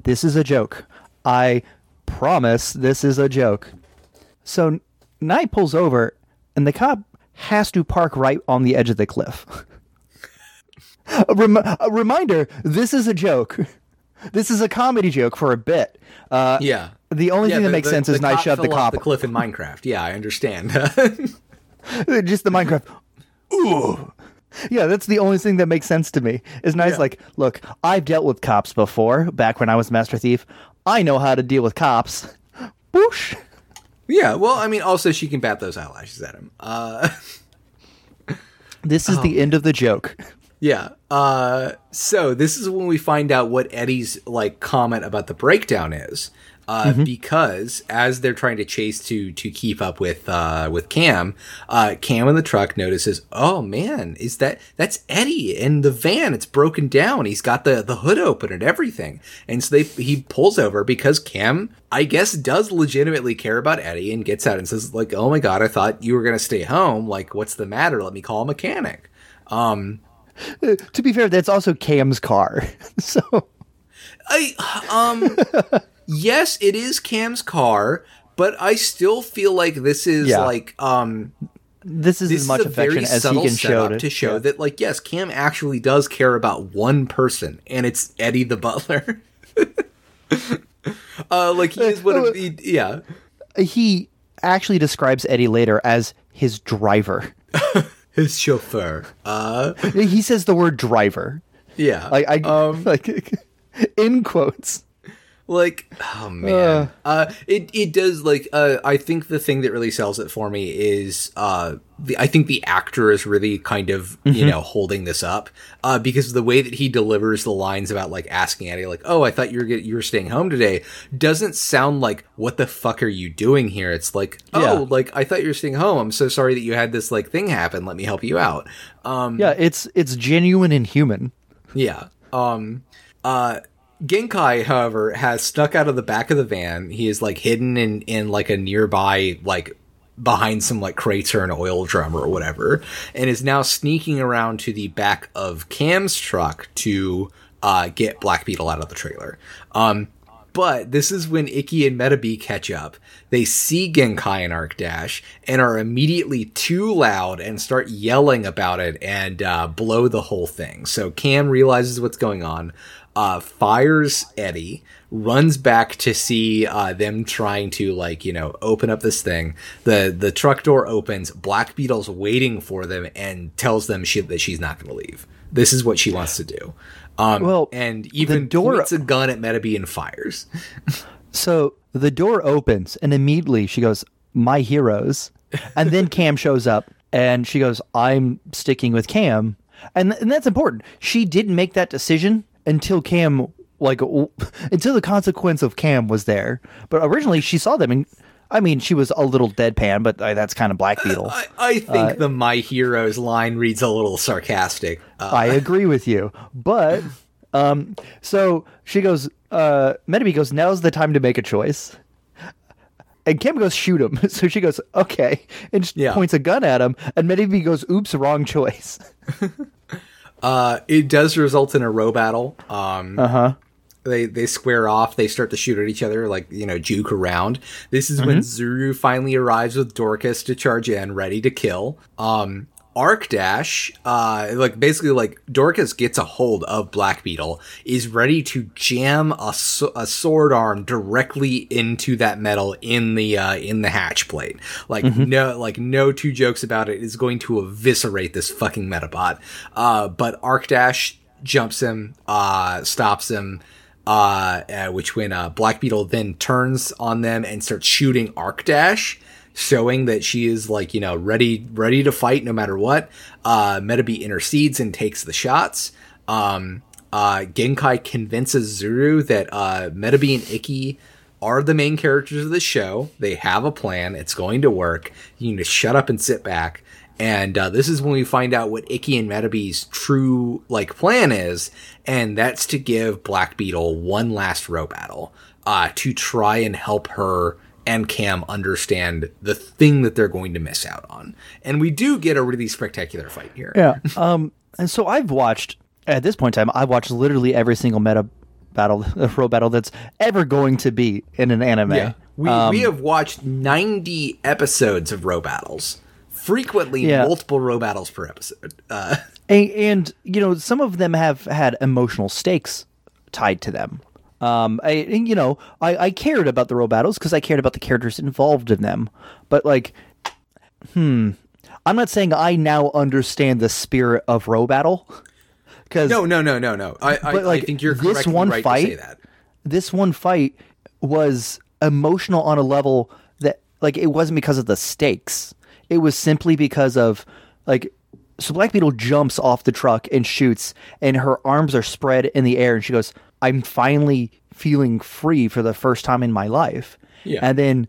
This is a joke. I promise this is a joke. So Knight pulls over, and the cop has to park right on the edge of the cliff. a, rem- a reminder: this is a joke. This is a comedy joke for a bit. Uh, yeah The only Yeah, thing that the- makes the- sense is the Knight cop shoved the cop. the cliff in minecraft yeah i understand just the Minecraft. Ooh. Yeah, that's the only thing that makes sense to me. Is nice Yeah. like, look, I've dealt with cops before, back when I was Master Thief. I know how to deal with cops. Boosh. yeah well i mean also she can bat those eyelashes at him uh This is the end of the joke. Yeah. Uh, so this is when we find out what Eddie's like comment about the breakdown is. Uh, because as they're trying to chase to to keep up with uh, with Cam, uh, Cam in the truck notices, oh man, is that that's Eddie in the van? It's broken down. He's got the the hood open and everything, and so they he pulls over because Cam, I guess, does legitimately care about Eddie and gets out and says like, oh my god, I thought you were gonna stay home. Like, what's the matter? Let me call a mechanic. Um, to be fair, that's also Cam's car. so I um yes, it is Cam's car, but I still feel like this is Yeah. like um this is this as much is affection as he can show it. to show Yeah. that like yes, Cam actually does care about one person, and it's Eddie the butler. uh, like he is one of the yeah. he actually describes Eddie later as his driver. His chauffeur. Uh, He says the word driver. yeah. Like I um, like in quotes. Like oh man uh it it does like uh i think the thing that really sells it for me is uh the, i think the actor is really kind of you know holding this up uh because the way that he delivers the lines about like asking eddie like oh i thought you were get, you were staying home today doesn't sound like what the fuck are you doing here it's like oh Yeah. like i thought you were staying home i'm so sorry that you had this like thing happen let me help you out um Yeah, it's it's genuine and human. yeah. Um uh Genkai, however, has stuck out of the back of the van. He is like hidden in in like a nearby like behind some like crates or an oil drum or whatever, and is now sneaking around to the back of Cam's truck to uh get Black Beetle out of the trailer. Um but this is when Ikki and Metabee catch up. They see Genkai and Arc Dash and are immediately too loud and start yelling about it and uh, blow the whole thing. So Cam realizes what's going on, uh, fires Eddie, runs back to see uh, them trying to like you know open up this thing. the The truck door opens. Black Beetle's waiting for them and tells them she, that she's not going to leave. This is what she wants to do. Um, Well, and even door- points a gun at Metabee and fires. So the door opens, and immediately she goes, "My heroes," and then Cam shows up, and she goes, "I'm sticking with Cam," and and that's important. She didn't make that decision until Cam, like, until the consequence of Cam was there. But originally, she saw them, and I mean, she was a little deadpan, but uh, that's kind of Black Beetle. I, I think the "My Heroes" line reads a little sarcastic. Uh, I agree with you. But um so she goes uh Metabee goes, now's the time to make a choice. And Cam goes, shoot him. So she goes, okay. And she Yeah. points a gun at him. And Metabee goes, oops, wrong choice. Uh, it does result in a Robattle. Um, Uh huh. they they square off. They start to shoot at each other, like you know, juke around. This is when Zuru finally arrives with Dorcas to charge in, ready to kill. Um, Arc Dash, uh, like basically like Dorcas gets a hold of Black Beetle, is ready to jam a, a sword arm directly into that metal in the uh, in the hatch plate. Like no, like no two jokes about it is going to eviscerate this fucking Medabot. Uh, but Arc Dash jumps him, uh, stops him uh, uh, which when uh, Black Beetle then turns on them and starts shooting Arc Dash, showing that she is like you know ready ready to fight no matter what. Uh, Metabee intercedes and takes the shots. Um, uh, Genkai convinces Zuru that uh, Metabee and Ikki are the main characters of the show. They have a plan. It's going to work. You need to shut up and sit back. And uh, this is when we find out what Ikki and Metabee's true like plan is, and that's to give Black Beetle one last Robattle uh, to try and help her and Cam understand the thing that they're going to miss out on. And we do get a really spectacular fight here. Yeah. um, and so I've watched, at this point in time, I've watched literally every single meta battle, Robattle that's ever going to be in an anime. Yeah. We, Um, we have watched 90 episodes of Robattles, frequently Yeah. multiple Robattles per episode. Uh, and, and you know some of them have had emotional stakes tied to them um i and, you know i i cared about the Robattles because i cared about the characters involved in them but like hmm i'm not saying i now understand the spirit of Robattle because no, no, no, no, no. I, I, like, I think you're this one right fight- to say that. this one fight was emotional on a level that like it wasn't because of the stakes. It was simply because of like so Black Beetle jumps off the truck and shoots and her arms are spread in the air and she goes, "I'm finally feeling free for the first time in my life." Yeah. And then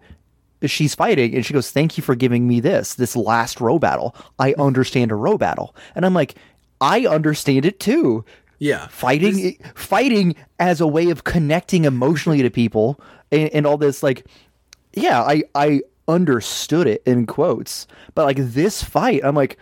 she's fighting and she goes, "Thank you for giving me this this last Robattle. I mm-hmm. understand a Robattle." And I'm like, "I understand it too." Yeah. fighting fighting as a way of connecting emotionally to people and, and all this like yeah i i understood it in quotes but like this fight i'm like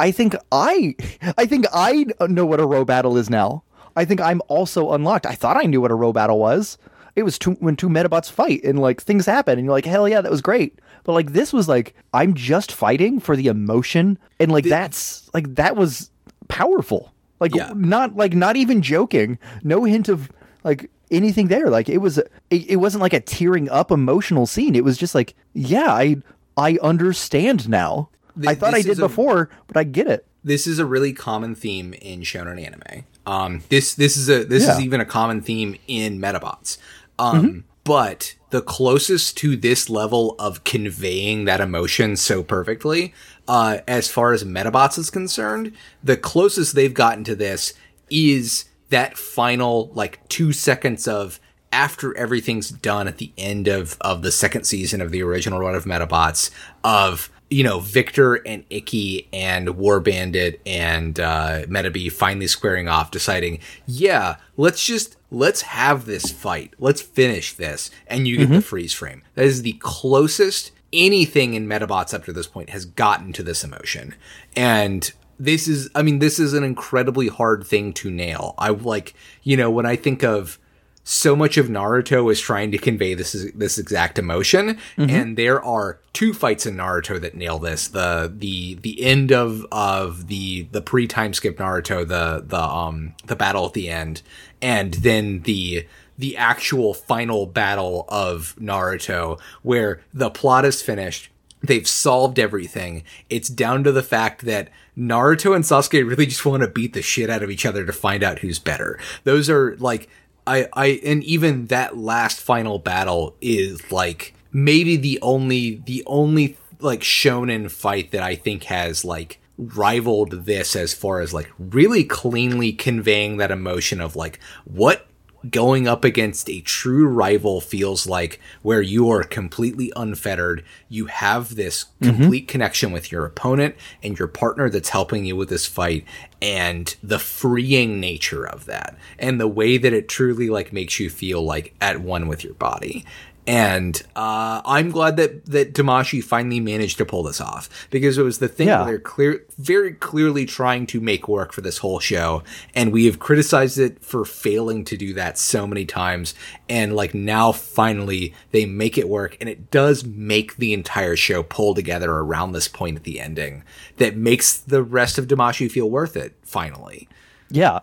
i think i i think i know what a Robattle is now i think i'm also unlocked. I thought i knew what a Robattle was. It was two, when two Medabots fight and like things happen and you're like hell yeah that was great. But like this was like i'm just fighting for the emotion and like that's like that was powerful. Like Yeah. not like not even joking. No hint of like anything there. Like it was it, it wasn't like a tearing up emotional scene. It was just like yeah i i understand now. I thought i did a- before but i get it. this is a really common theme in shonen anime. Um, this this is a this is even a common theme in Medabots. Um, but the closest to this level of conveying that emotion so perfectly, uh, as far as Medabots is concerned, the closest they've gotten to this is that final like two seconds of after everything's done at the end of of the second season of the original run of Medabots of you know Victor and Ikki and War Bandit and uh, Metabee finally squaring off, deciding, yeah, let's just let's have this fight, let's finish this, and you get the freeze frame. That is the closest anything in Medabots up to this point has gotten to this emotion, and this is i mean this is an incredibly hard thing to nail. I like you know when i think of so much of naruto is trying to convey this this exact emotion and there are two fights in naruto that nail this the the the end of of the the pre time skip naruto the the um the battle at the end and then the the actual final battle of naruto where the plot is finished they've solved everything. It's down to the fact that Naruto and Sasuke really just want to beat the shit out of each other to find out who's better. Those are like I I and even that last final battle is like maybe the only the only like shonen fight that I think has like rivaled this as far as like really cleanly conveying that emotion of like what going up against a true rival feels like where you are completely unfettered. You have this mm-hmm. complete connection with your opponent and your partner that's helping you with this fight and the freeing nature of that and the way that it truly like makes you feel like at one with your body. And uh, I'm glad that that Damashii finally managed to pull this off because it was the thing Yeah. they're clear, very clearly trying to make work for this whole show, and we have criticized it for failing to do that so many times. And like now, finally, they make it work, and it does make the entire show pull together around this point at the ending that makes the rest of Damashii feel worth it. Finally, Yeah.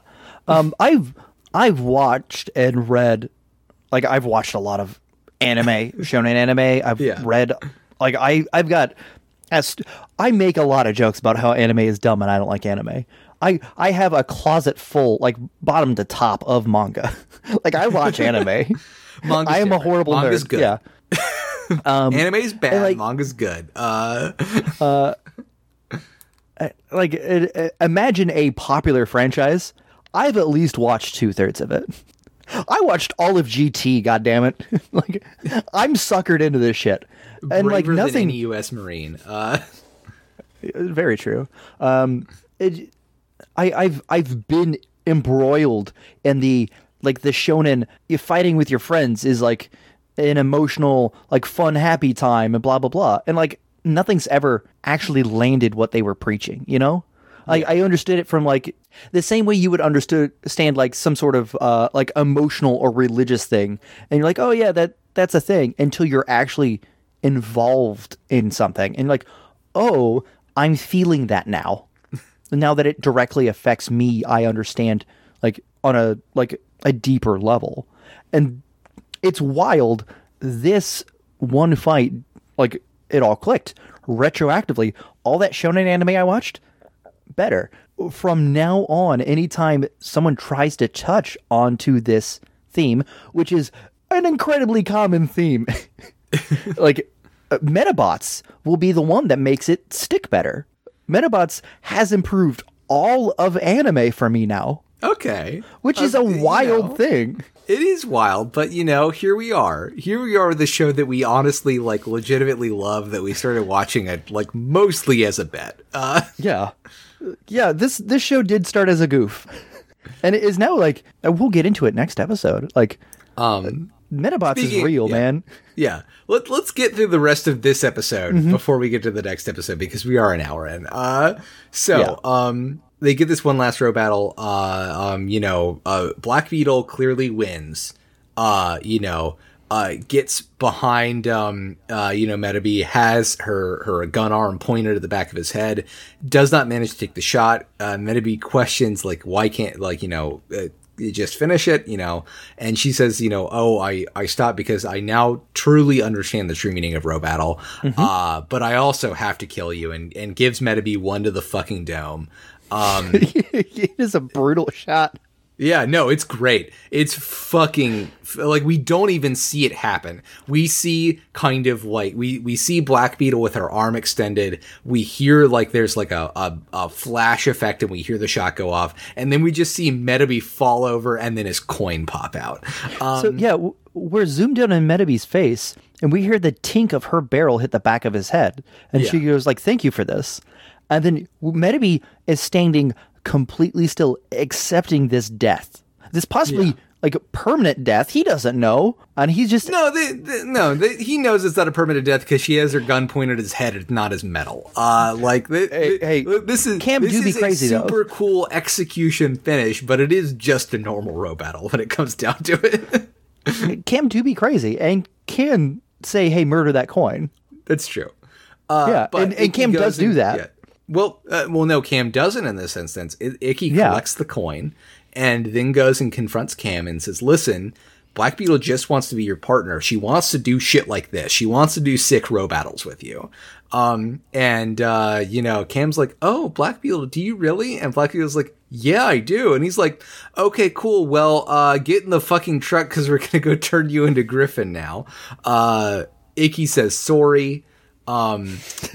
Um, I've I've watched and read like I've watched a lot of anime, shonen anime. I've Yeah. read like I I've got as I make a lot of jokes about how anime is dumb and I don't like anime. I I have a closet full like bottom to top of manga. like I watch anime. Manga's I am a different. horrible Manga's nerd. good. Yeah. Anime's bad, like- manga's good. Uh, like it, it- imagine a popular franchise. I've at least watched two thirds of it. I watched all of GT. God damn it! like I'm suckered into this shit, and like braver than nothing. U.S. Marine. Uh, Very true. Um, it, I, I've I've been embroiled in the like the shonen. You fighting with your friends is like an emotional, like fun, happy time, and blah blah blah. And like nothing's ever actually landed what they were preaching. You know, like I understood it from like the same way you would understand like some sort of uh like emotional or religious thing, and you're like, oh yeah, that that's a thing until you're actually involved in something and like oh i'm feeling that now. Now that it directly affects me i understand like on a like a deeper level. And it's wild this one fight like it all clicked. Retroactively all that shonen anime i watched better from now on anytime someone tries to touch onto this theme which is an incredibly common theme like uh, Medabots will be the one that makes it stick better Medabots has improved all of anime for me now okay, which is Uh, a you wild know, thing It is wild, but you know, here we are. Here we are, with the show that we honestly like, legitimately love. That we started watching it like mostly as a bet. Uh, yeah yeah this this show did start as a goof and it is now like uh, we'll get into it next episode like um, Medabots is real yeah. man yeah. Let Let's get through the rest of this episode Mm-hmm. before we get to the next episode because we are an hour in. Uh, so Yeah. um, they get this one last Robattle. Uh, um, you know, uh, Black Beetle clearly wins. Uh, you know, uh, gets behind, um, uh, you know, Metabee has her, her gun arm pointed at the back of his head, does not manage to take the shot. Uh, Metabee questions, like, why can't, like, you know, uh, you just finish it, you know, and she says, you know, oh, I, I stopped because I now truly understand the true meaning of Robattle. Uh, but I also have to kill you and, and gives Metabee one to the fucking dome. Um, it is a brutal shot yeah, no, it's great. It's fucking like we don't even see it happen. We see kind of like we we see Black Beetle with her arm extended. We hear like there's like a a, a flash effect, and we hear the shot go off, and then we just see Metabee fall over, and then his coin pop out. Um, So yeah, we're zoomed in on Metabee's face, and we hear the tink of her barrel hit the back of his head, and she goes like, "Thank you for this." And then Metabee is standing completely still, accepting this death, this possibly like permanent death. He doesn't know, and he's just no, they, they- no, they, he knows it's not a permanent death because she has her gun pointed at his head. It's not his metal. Uh, like Hey, hey, this is Cam this do be crazy, a though. super cool execution finish, but it is just a normal Robattle when it comes down to it. Cam do be crazy and can say, "Hey, murder that coin." That's true. Uh, Yeah, and- and Cam does do that. yeah. Well, uh, well, no, Cam doesn't in this instance. I- Ikki Yeah. collects the coin and then goes and confronts Cam and says, "Listen, Black Beetle just wants to be your partner. She wants to do shit like this. She wants to do sick Robattles with you. Um, and, uh, you know, Cam's like, Oh, Black Beetle, do you really? And Black Beetle's like, Yeah, I do. And he's like, Okay, cool. Well, uh, get in the fucking truck because we're going to go turn you into Griffin now. Uh, Ikki says sorry. Um,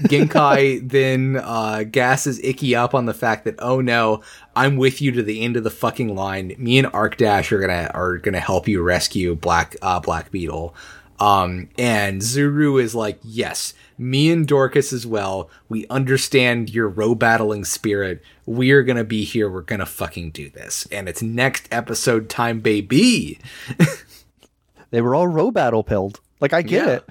Genkai then uh, gasses Ikki up on the fact that oh no, I'm with you to the end of the fucking line. Me and Arkdash are gonna are gonna help you rescue Black uh, Black Beetle. Um, and Zuru is like, yes, me and Dorcas as well. We understand your Robattling spirit. We are gonna be here. We're gonna fucking do this. And it's next episode time, baby. They were all Robattle pilled. Like I get Yeah. it.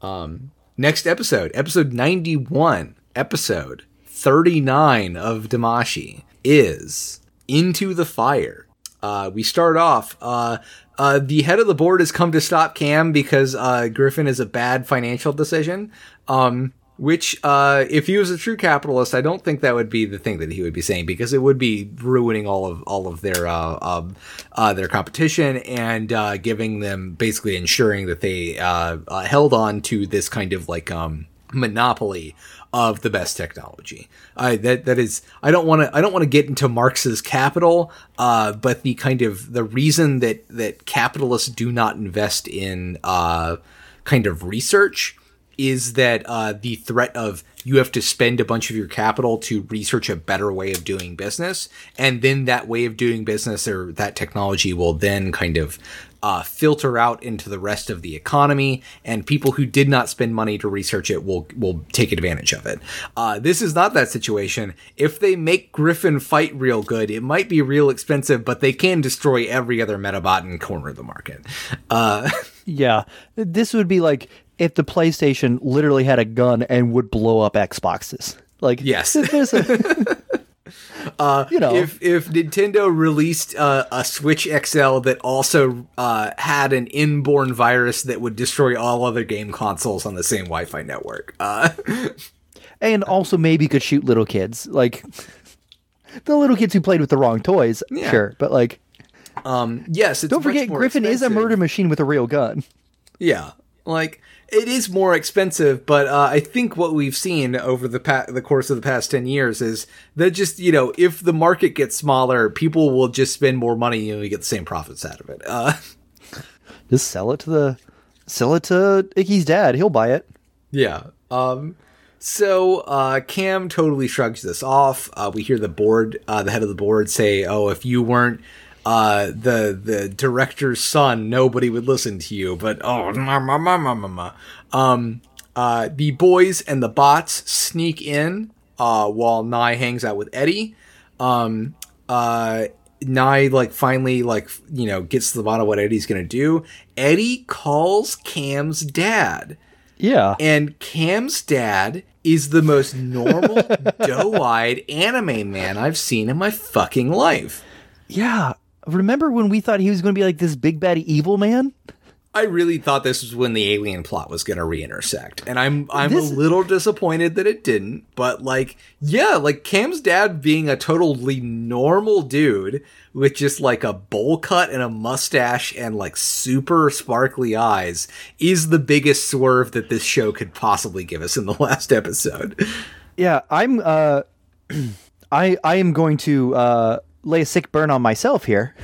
Um, next episode, episode 91, episode 39 of Damashii is Into the Fire. Uh, we start off, uh, uh, the head of the board has come to stop Cam because, uh, Griffin is a bad financial decision. Um, which, uh, if he was a true capitalist, I don't think that would be the thing that he would be saying because it would be ruining all of all of their uh, um, uh, their competition and uh, giving them basically ensuring that they uh, uh, held on to this kind of like um, monopoly of the best technology. I that that is I don't want to I don't want to get into Marx's capital, uh, but the kind of the reason that that capitalists do not invest in uh, kind of research is that uh, the threat of you have to spend a bunch of your capital to research a better way of doing business, and then that way of doing business or that technology will then kind of uh, filter out into the rest of the economy, and people who did not spend money to research it will will take advantage of it. Uh, this is not that situation. If they make Griffin fight real good, it might be real expensive, but they can destroy every other Medabot and corner the market. Uh, Yeah. This would be like if the PlayStation literally had a gun and would blow up Xboxes. Like Yes. there's a, you know, if if Nintendo released uh, a Switch XL that also uh, had an inborn virus that would destroy all other game consoles on the same Wi-Fi network, uh, and also maybe could shoot little kids. Like the little kids who played with the wrong toys, Yeah. sure, but like yes, it's don't forget Griffin is a murder machine with a real gun. Yeah, like it is more expensive, but uh, I think what we've seen over the pa- the course of the past ten years is that just you know if the market gets smaller, people will just spend more money and we get the same profits out of it. Uh, Just sell it to the sell it to Ikki's dad. He'll buy it. Yeah. Um so uh Cam totally shrugs this off. Uh we hear the board uh the head of the board say, "Oh, if you weren't uh the the director's son, nobody would listen to you." But oh, ma, ma, ma, ma, ma, ma. um uh the boys and the bots sneak in uh while Nye hangs out with Eddie. Um uh Nye like finally like you know gets to the bottom of what Eddie's gonna do. Eddie calls Cam's dad. Yeah. And Cam's dad is the most normal, doe-eyed anime man I've seen in my fucking life. Yeah. Remember when we thought he was going to be like this big bad evil man? I really thought this was when the alien plot was going to reintersect, and I'm I'm This- a little disappointed that it didn't. But like, yeah, like Cam's dad being a totally normal dude with just like a bowl cut and a mustache and like super sparkly eyes is the biggest swerve that this show could possibly give us in the last episode. Yeah, I'm uh I I am going to uh lay a sick burn on myself here.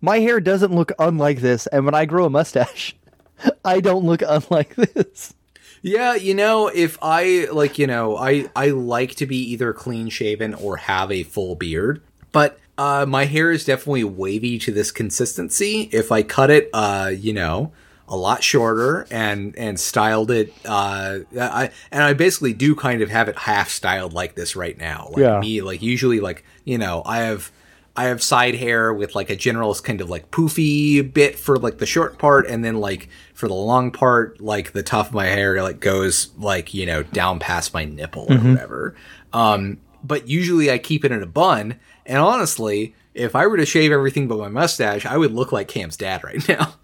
My hair doesn't look unlike this, and when I grow a mustache, I don't look unlike this. Yeah, you know, if I like, you know, I I like to be either clean shaven or have a full beard, but uh my hair is definitely wavy to this consistency. If I cut it uh, you know, a lot shorter and and styled it uh I and I basically do kind of have it half styled like this right now. Like Yeah. me like usually like, you know, I have I have side hair with like a general kind of like poofy bit for like the short part, and then like for the long part, like the top of my hair like goes like you know down past my nipple or whatever. Um, but usually I keep it in a bun, and honestly, if I were to shave everything but my mustache, I would look like Cam's dad right now.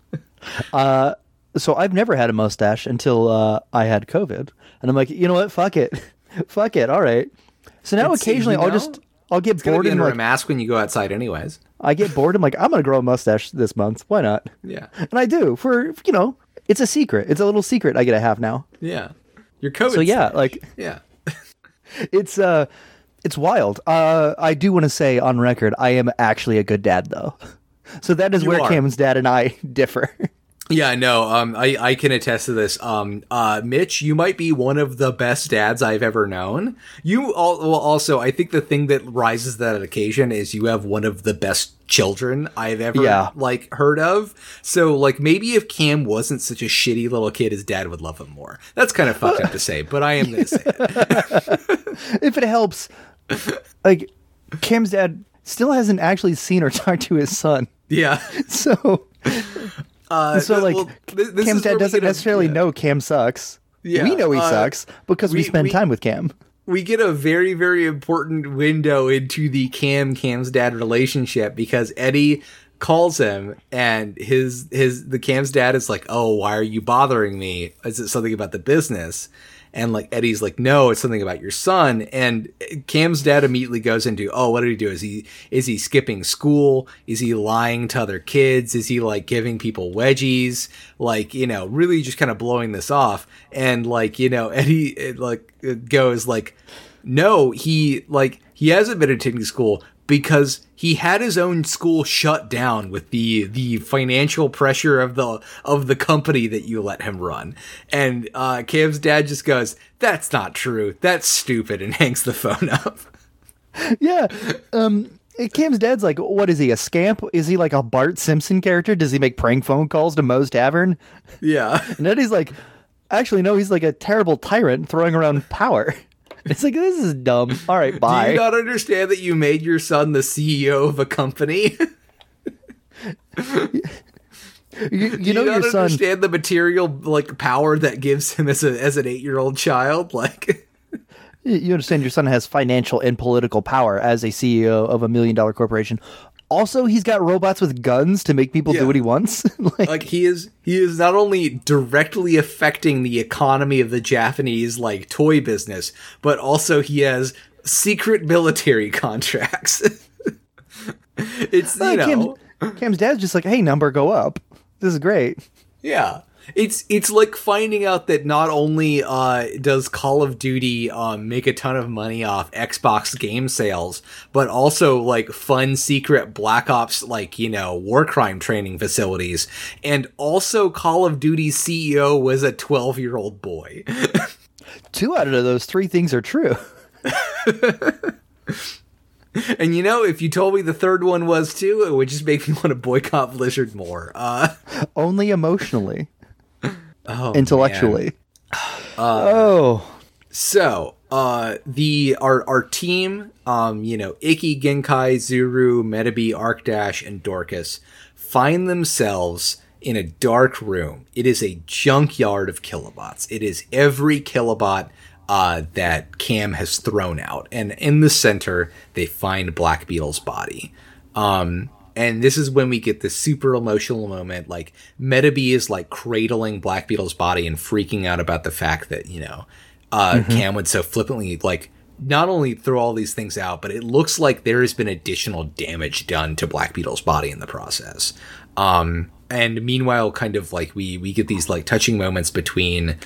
So I've never had a mustache until uh, I had COVID, and I'm like, you know what? Fuck it, fuck it. All right. So now It's, occasionally you I'll just I'll get bored and like a mask when you go outside, anyways. I get bored. I'm like, I'm gonna grow a mustache this month. Why not? Yeah. And I do for you know, it's a secret. It's a little secret I get to have now. Yeah. Your COVID. So yeah, stash. like Yeah. it's uh, it's wild. Uh, I do want to say on record, I am actually a good dad though. So that is You where are. Cam's dad and I differ. Yeah, no, um, I, I can attest to this. Um, uh, Mitch, you might be one of the best dads I've ever known. You all, well, also, I think the thing that rises that occasion is you have one of the best children I've ever, Yeah. like, heard of. So, like, maybe if Cam wasn't such a shitty little kid, his dad would love him more. That's kind of fucked up to say, but I am gonna say it. if it helps, like Cam's dad still hasn't actually seen or talked to his son. Yeah. So Uh, so like well, th- this Cam's dad doesn't a- necessarily yeah. know Cam sucks. Yeah, we know he uh, sucks because we, we- spend we- time with Cam. we get a very very important window into the cam cam's dad relationship because eddie calls him and his his the cam's dad is like oh why are you bothering me is it something about the business and like eddie's like no it's something about your son. And cam's dad immediately goes into oh what did he do? Is he is he skipping school? Is he lying to other kids? Is he like giving people wedgies? Like you know really just kind of blowing this off. And like you know eddie it, like it goes like no he like he hasn't been attending school because he had his own school shut down with the the financial pressure of the of the company that you let him run and uh cam's dad just goes that's not true that's stupid and hangs the phone up Yeah. Um Cam's dad's like, what is he, a scamp? Is he like a Bart Simpson character? Does he make prank phone calls to Moe's Tavern? yeah And Eddie's like, actually, no, he's like a terrible tyrant throwing around power. It's like, this is dumb. All right, bye. Do you not understand that you made your son the ceo of a company you, you do know you not your son. understand the material like power that gives him as a as an eight year old child like You understand your son has financial and political power as a CEO of a million dollar corporation. Also, he's got robots with guns to make people Yeah. do what he wants. like, like he is he is not only directly affecting the economy of the Japanese like toy business, but also he has secret military contracts. it's you uh, know Cam's, Cam's dad's just like, hey, number, go up. This is great. yeah. It's it's like finding out that not only uh, does Call of Duty um, make a ton of money off Xbox game sales, but also like fun secret Black Ops like you know war crime training facilities, and also Call of Duty's CEO was a twelve year old boy. Two out of those three things are true. and you know, if you told me the third one was too, it would just make me want to boycott Blizzard more. Uh, Only emotionally, oh, intellectually. Uh, oh, So, uh, the our our team, um, you know, Ikki, Genkai, Zuru, Metabee, Arkdash, and Dorcas find themselves in a dark room. It is a junkyard of kilobots. It is every kilobot uh, that Cam has thrown out, and in the center they find Black Beetle's body. Um, and this is when we get this super emotional moment. Like Metabee is like cradling Black Beetle's body and freaking out about the fact that you know uh, Cam would so flippantly like not only throw all these things out, but it looks like there has been additional damage done to Black Beetle's body in the process. Um, and meanwhile, kind of like we we get these like touching moments between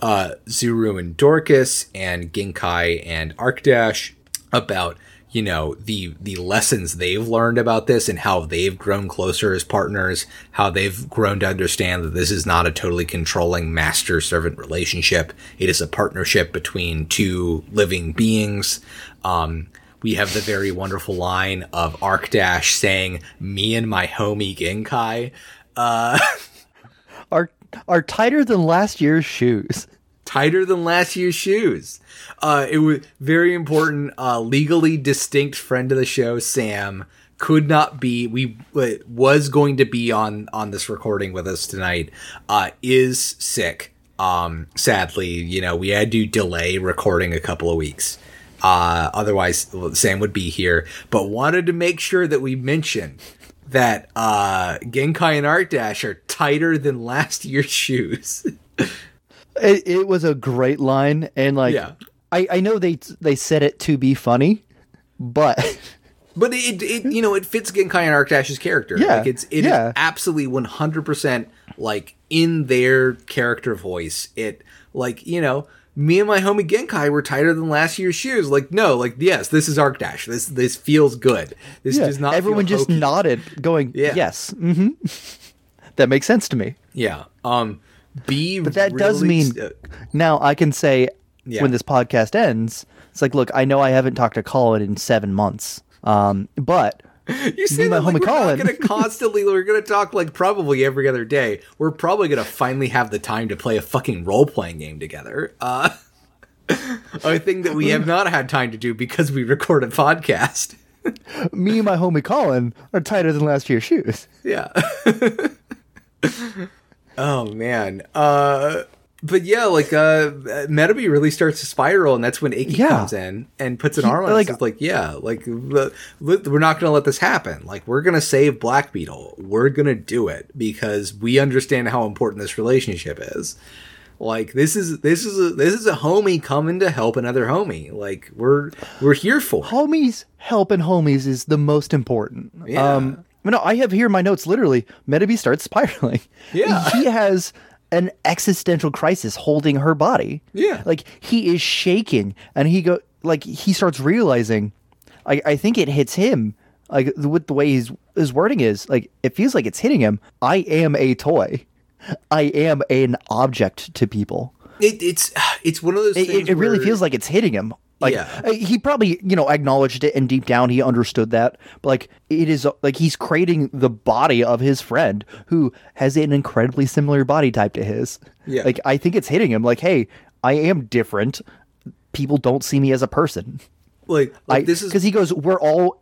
uh, Zuru and Dorcas and Genkai and Arkdash about you know the the lessons they've learned about this and how they've grown closer as partners how they've grown to understand that this is not a totally controlling master servant relationship it is a partnership between two living beings um we have the very wonderful line of Arkdash saying me and my homie Genkai uh are are tighter than last year's shoes. Tighter than last year's shoes. Uh, it was very important. Uh, legally distinct friend of the show, Sam, could not be. We was going to be on on this recording with us tonight. Uh, is sick. Um, sadly, you know, we had to delay recording a couple of weeks. Uh, otherwise, Sam would be here, but wanted to make sure that we mention that uh, Genkai and Art Dash are tighter than last year's shoes. It, it was a great line, and like Yeah. I, I know they they said it to be funny, but But it, it, you know, it fits Genkai and Arc Dash's character. Yeah, like it's it is yeah. absolutely one hundred percent like in their character voice. It like you know, me and my homie Genkai were tighter than last year's shoes. Like no, like yes, this is Arc Dash. This this feels good. This Yeah. does not. Everyone just nodded, going, Yeah. "Yes, hmm that makes sense to me." Yeah. Um. B. But that does mean uh, now I can say Yeah. when this podcast ends, it's like, look, I know I haven't talked to Colin in seven months, um, but You see, my like homie we're Colin. going to constantly. We're going to talk like probably every other day. We're probably going to finally have the time to play a fucking role playing game together. Uh, a thing that we have not had time to do because we record a podcast. me and my homie Colin are tighter than last year's shoes. Yeah. Oh man. Uh but yeah, like uh Metabee really starts to spiral and that's when Aki Yeah. comes in and puts an arm on like- it. It's like, yeah, like we're not going to let this happen. Like we're going to save Black Beetle. We're going to do it because we understand how important this relationship is. Like this is this is a this is a homie coming to help another homie. Like we're we're here for. it. Homies helping homies is the most important. Yeah. Um, no, I have here in my notes literally, Metabee starts spiraling. Yeah. He has an existential crisis holding her body. Yeah. Like he is shaking and he go like he starts realizing I, I think it hits him like with the way his his wording is like it feels like it's hitting him. I am a toy. I am an object to people. It, it's it's one of those. It, things it, it really feels like it's hitting him. Like Yeah. uh, he probably, you know, acknowledged it and deep down he understood that. But like it is like he's creating the body of his friend who has an incredibly similar body type to his. Yeah. Like I think it's hitting him like, "Hey, I am different. People don't see me as a person." like, like I, this is because he goes, "We're all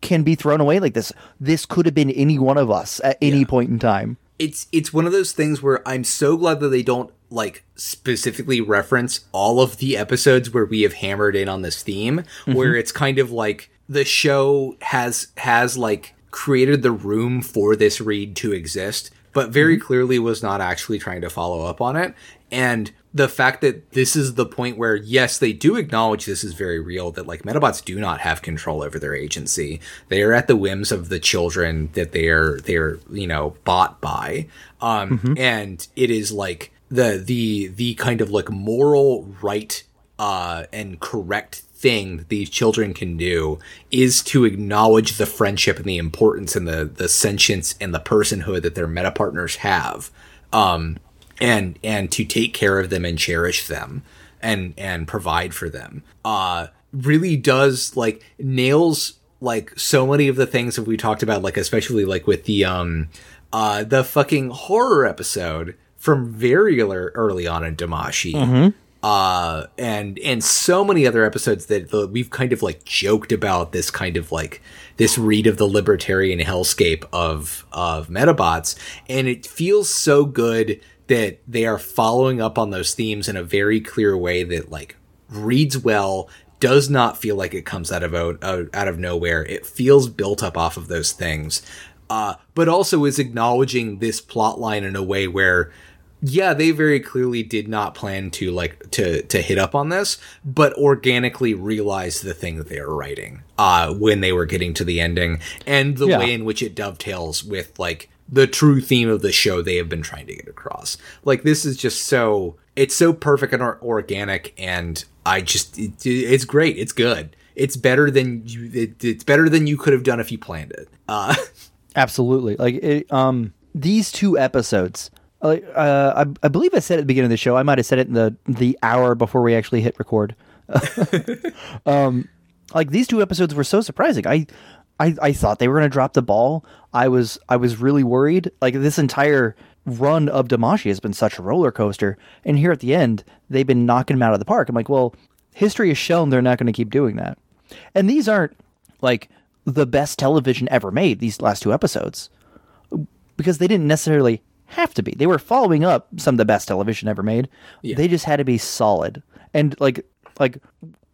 can be thrown away like this. This could have been any one of us at any Yeah. point in time." It's it's one of those things where I'm so glad that they don't like specifically reference all of the episodes where we have hammered in on this theme where mm-hmm. it's kind of like the show has has like created the room for this read to exist but very mm-hmm. clearly was not actually trying to follow up on it. And the fact that this is the point where yes they do acknowledge this is very real that like Medabots do not have control over their agency. They are at the whims of the children that they are they're you know bought by. Um and it is like the the the kind of like moral right uh and correct thing that these children can do is to acknowledge the friendship and the importance and the the sentience and the personhood that their meta partners have. Um and and to take care of them and cherish them and and provide for them uh really does like nails like so many of the things that we talked about like especially like with the um uh the fucking horror episode from very early on in Damashii uh and and so many other episodes that we've kind of like joked about this kind of like this read of the libertarian hellscape of of Medabots. And it feels so good that they are following up on those themes in a very clear way that like reads well does not feel like it comes out of out, out of nowhere it feels built up off of those things uh but also is acknowledging this plot line in a way where yeah, they very clearly did not plan to like to to hit up on this, but organically realized the thing that they were writing uh when they were getting to the ending and the Yeah. way in which it dovetails with like the true theme of the show they have been trying to get across. Like this is just so it's so perfect and or- organic and I just it, it's great. It's good. It's better than you it, it's better than you could have done if you planned it. Uh Absolutely. Like it, um these two episodes like uh I, I believe I said at the beginning of the show. I might have said it in the the hour before we actually hit record. um like these two episodes were so surprising. I I, I thought they were going to drop the ball. I was I was really worried. Like this entire run of Damashii has been such a roller coaster, and here at the end they've been knocking them out of the park. I'm like, well, history has shown they're not going to keep doing that. And these aren't like the best television ever made. These last two episodes, because they didn't necessarily have to be. They were following up some of the best television ever made. They just had to be solid and like like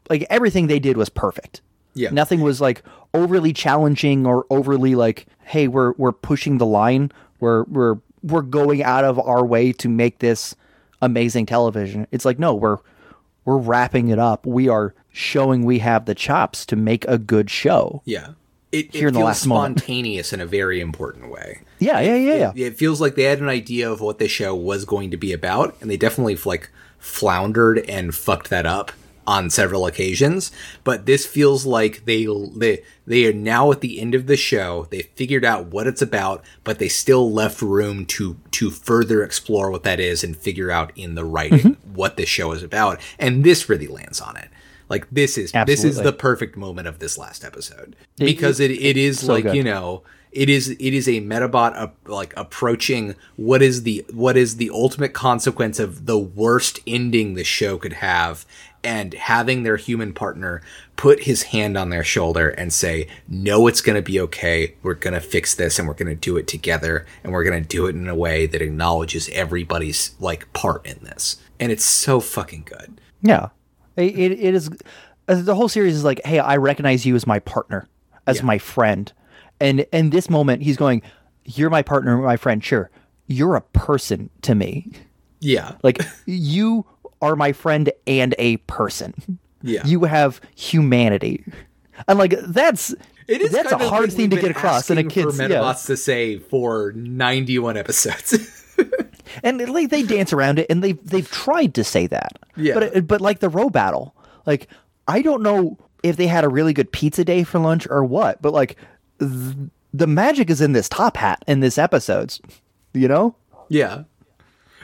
like everything they did was perfect. Yeah. Nothing was like overly challenging or overly like, hey, we're we're pushing the line. We're we're we're going out of our way to make this amazing television. It's like, no, we're we're wrapping it up. We are showing we have the chops to make a good show. yeah. it, here it feels last moment. spontaneous in a very important way. Yeah, yeah, yeah, yeah. It feels like they had an idea of what the show was going to be about, and they definitely like floundered and fucked that up on several occasions. But this feels like they they they are now at the end of the show. They figured out what it's about, but they still left room to to further explore what that is and figure out in the writing Mm-hmm. what this show is about. And this really lands on it. Like this is this is the perfect moment of this last episode because it, it is so like good. you know it is it is a Medabot uh, like approaching what is the what is the ultimate consequence of the worst ending the show could have and having their human partner put his hand on their shoulder and say no it's going to be okay we're going to fix this and we're going to do it together and we're going to do it in a way that acknowledges everybody's like part in this and it's so fucking good Yeah, it, it, it is. uh, The whole series is like, hey, I recognize you as my partner, as Yeah. my friend, and in this moment, he's going, "You're my partner, my friend. Sure, you're a person to me. yeah Like you are my friend and a person. Yeah. you have humanity, and like that's It is that's a hard thing to get across in a kid's for yeah. To say for 91 episodes. and like they dance around it and they've they've tried to say that Yeah. but uh, but like the Robattle like i don't know if they had a really good pizza day for lunch or what but like th- the magic is in this top hat in this episodes you know yeah.